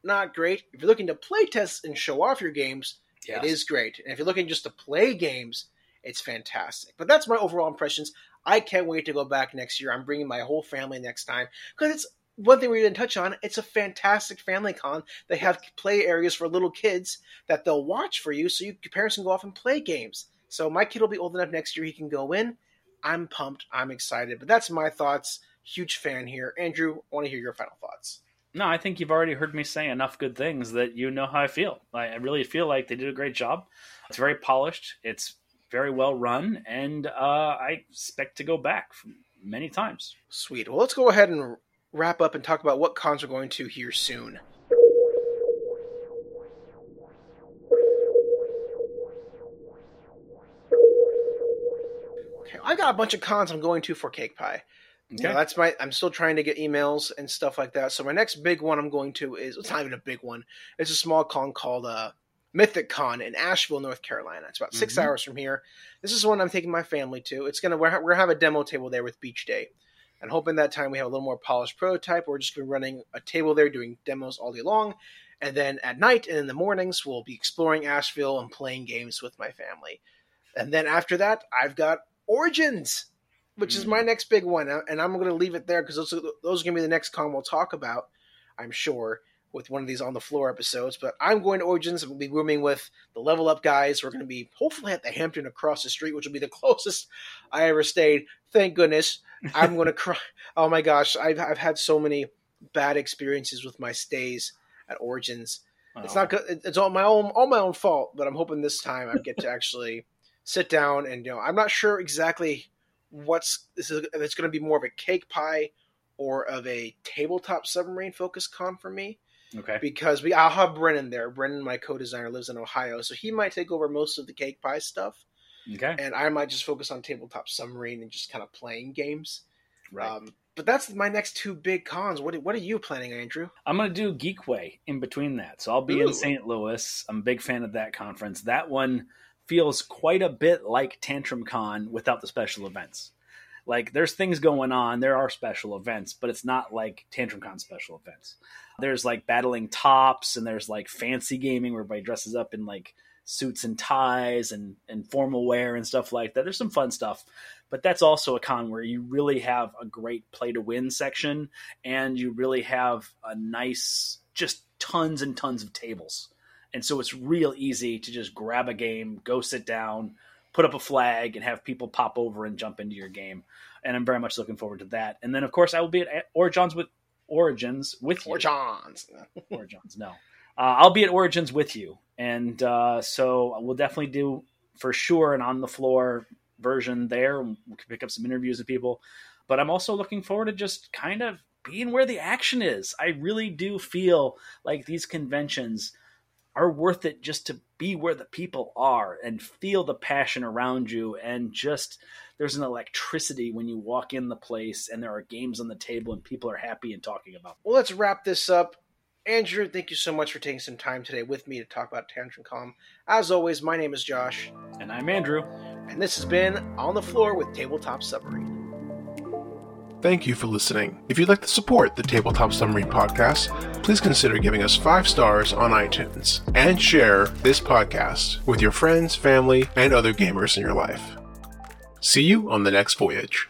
not great. If you're looking to play test and show off your games, It is great. And if you're looking just to play games, it's fantastic. But that's my overall impressions. I can't wait to go back next year. I'm bringing my whole family next time because it's one thing we didn't touch on. It's a fantastic family con. They have play areas for little kids that they'll watch for you, so you your parents can go off and play games. So my kid will be old enough next year he can go in. I'm pumped. I'm excited. But that's my thoughts. Huge fan here. Andrew, I want to hear your final thoughts. No, I think you've already heard me say enough good things that you know how I feel. I I really feel like they did a great job. It's very polished. It's very well run, and uh, I expect to go back many times. Sweet. Well, let's go ahead and wrap up and talk about what cons we're going to here soon. Okay, I got a bunch of cons I'm going to for Cake Pie. You know, that's my. I'm still trying to get emails and stuff like that. So my next big one I'm going to is it's not even a big one. It's a small con called uh, Mythic Con in Asheville, North Carolina. It's about 6 Mhm. hours from here. This is one I'm taking my family to. It's gonna we're, we're gonna have a demo table there with Beach Day, and hoping that time we have a little more polished prototype. We're just gonna be running a table there, doing demos all day long, and then at night and in the mornings we'll be exploring Asheville and playing games with my family. And then after that, I've got Origins, which is my next big one, uh, and I'm going to leave it there because those are, those are going to be the next con we'll talk about, I'm sure, with one of these on the floor episodes. But I'm going to Origins. and We'll be rooming with the Level Up guys. We're going to be hopefully at the Hampton across the street, which will be the closest I ever stayed. Thank goodness. I'm going to cry. Oh my gosh, I've I've had so many bad experiences with my stays at Origins. It's Oh. not good. It's all my own all my own fault, but I'm hoping this time I get to actually sit down and you know I'm not sure exactly what's this is if it's going to be more of a cake pie or of a tabletop submarine focus con for me Okay. because we I'll have Brennan there. Brennan, my co-designer, lives in Ohio, so he might take over most of the cake pie stuff, Okay. and I might just focus on tabletop submarine and just kind of playing games. Right. Um, but that's my next two big cons. What what are you planning, Andrew? I'm going to do Geekway in between that. So I'll be Ooh. in St. Louis. I'm a big fan of that conference. That one feels quite a bit like Tantrum Con without the special events. Like there's things going on, there are special events, but it's not like Tantrum Con special events. There's like battling tops and there's like fancy gaming where everybody dresses up in like suits and ties and, and formal wear and stuff like that. There's some fun stuff. But that's also a con where you really have a great play to win section and you really have a nice, just tons and tons of tables. And so it's real easy to just grab a game, go sit down, put up a flag, and have people pop over and jump into your game. And I'm very much looking forward to that. And then, of course, I will be at Origins with Origins with you. Or Johns? Origins, no. Uh, I'll be at Origins with you, and uh, so we'll definitely do for sure an on the floor version there. We can pick up some interviews with people, but I'm also looking forward to just kind of being where the action is. I really do feel like these conventions are worth it just to be where the people are and feel the passion around you and just there's an electricity when you walk in the place and there are games on the table and people are happy and talking about Well, let's wrap this up. Andrew, thank you so much for taking some time today with me to talk about Tantrum Con. As always, my name is Josh. And I'm Andrew. And this has been On the Floor with Tabletop Submarine. Thank you for listening. If you'd like to support the Tabletop Submarine podcast, please consider giving us five stars on iTunes and share this podcast with your friends, family, and other gamers in your life. See you on the next voyage.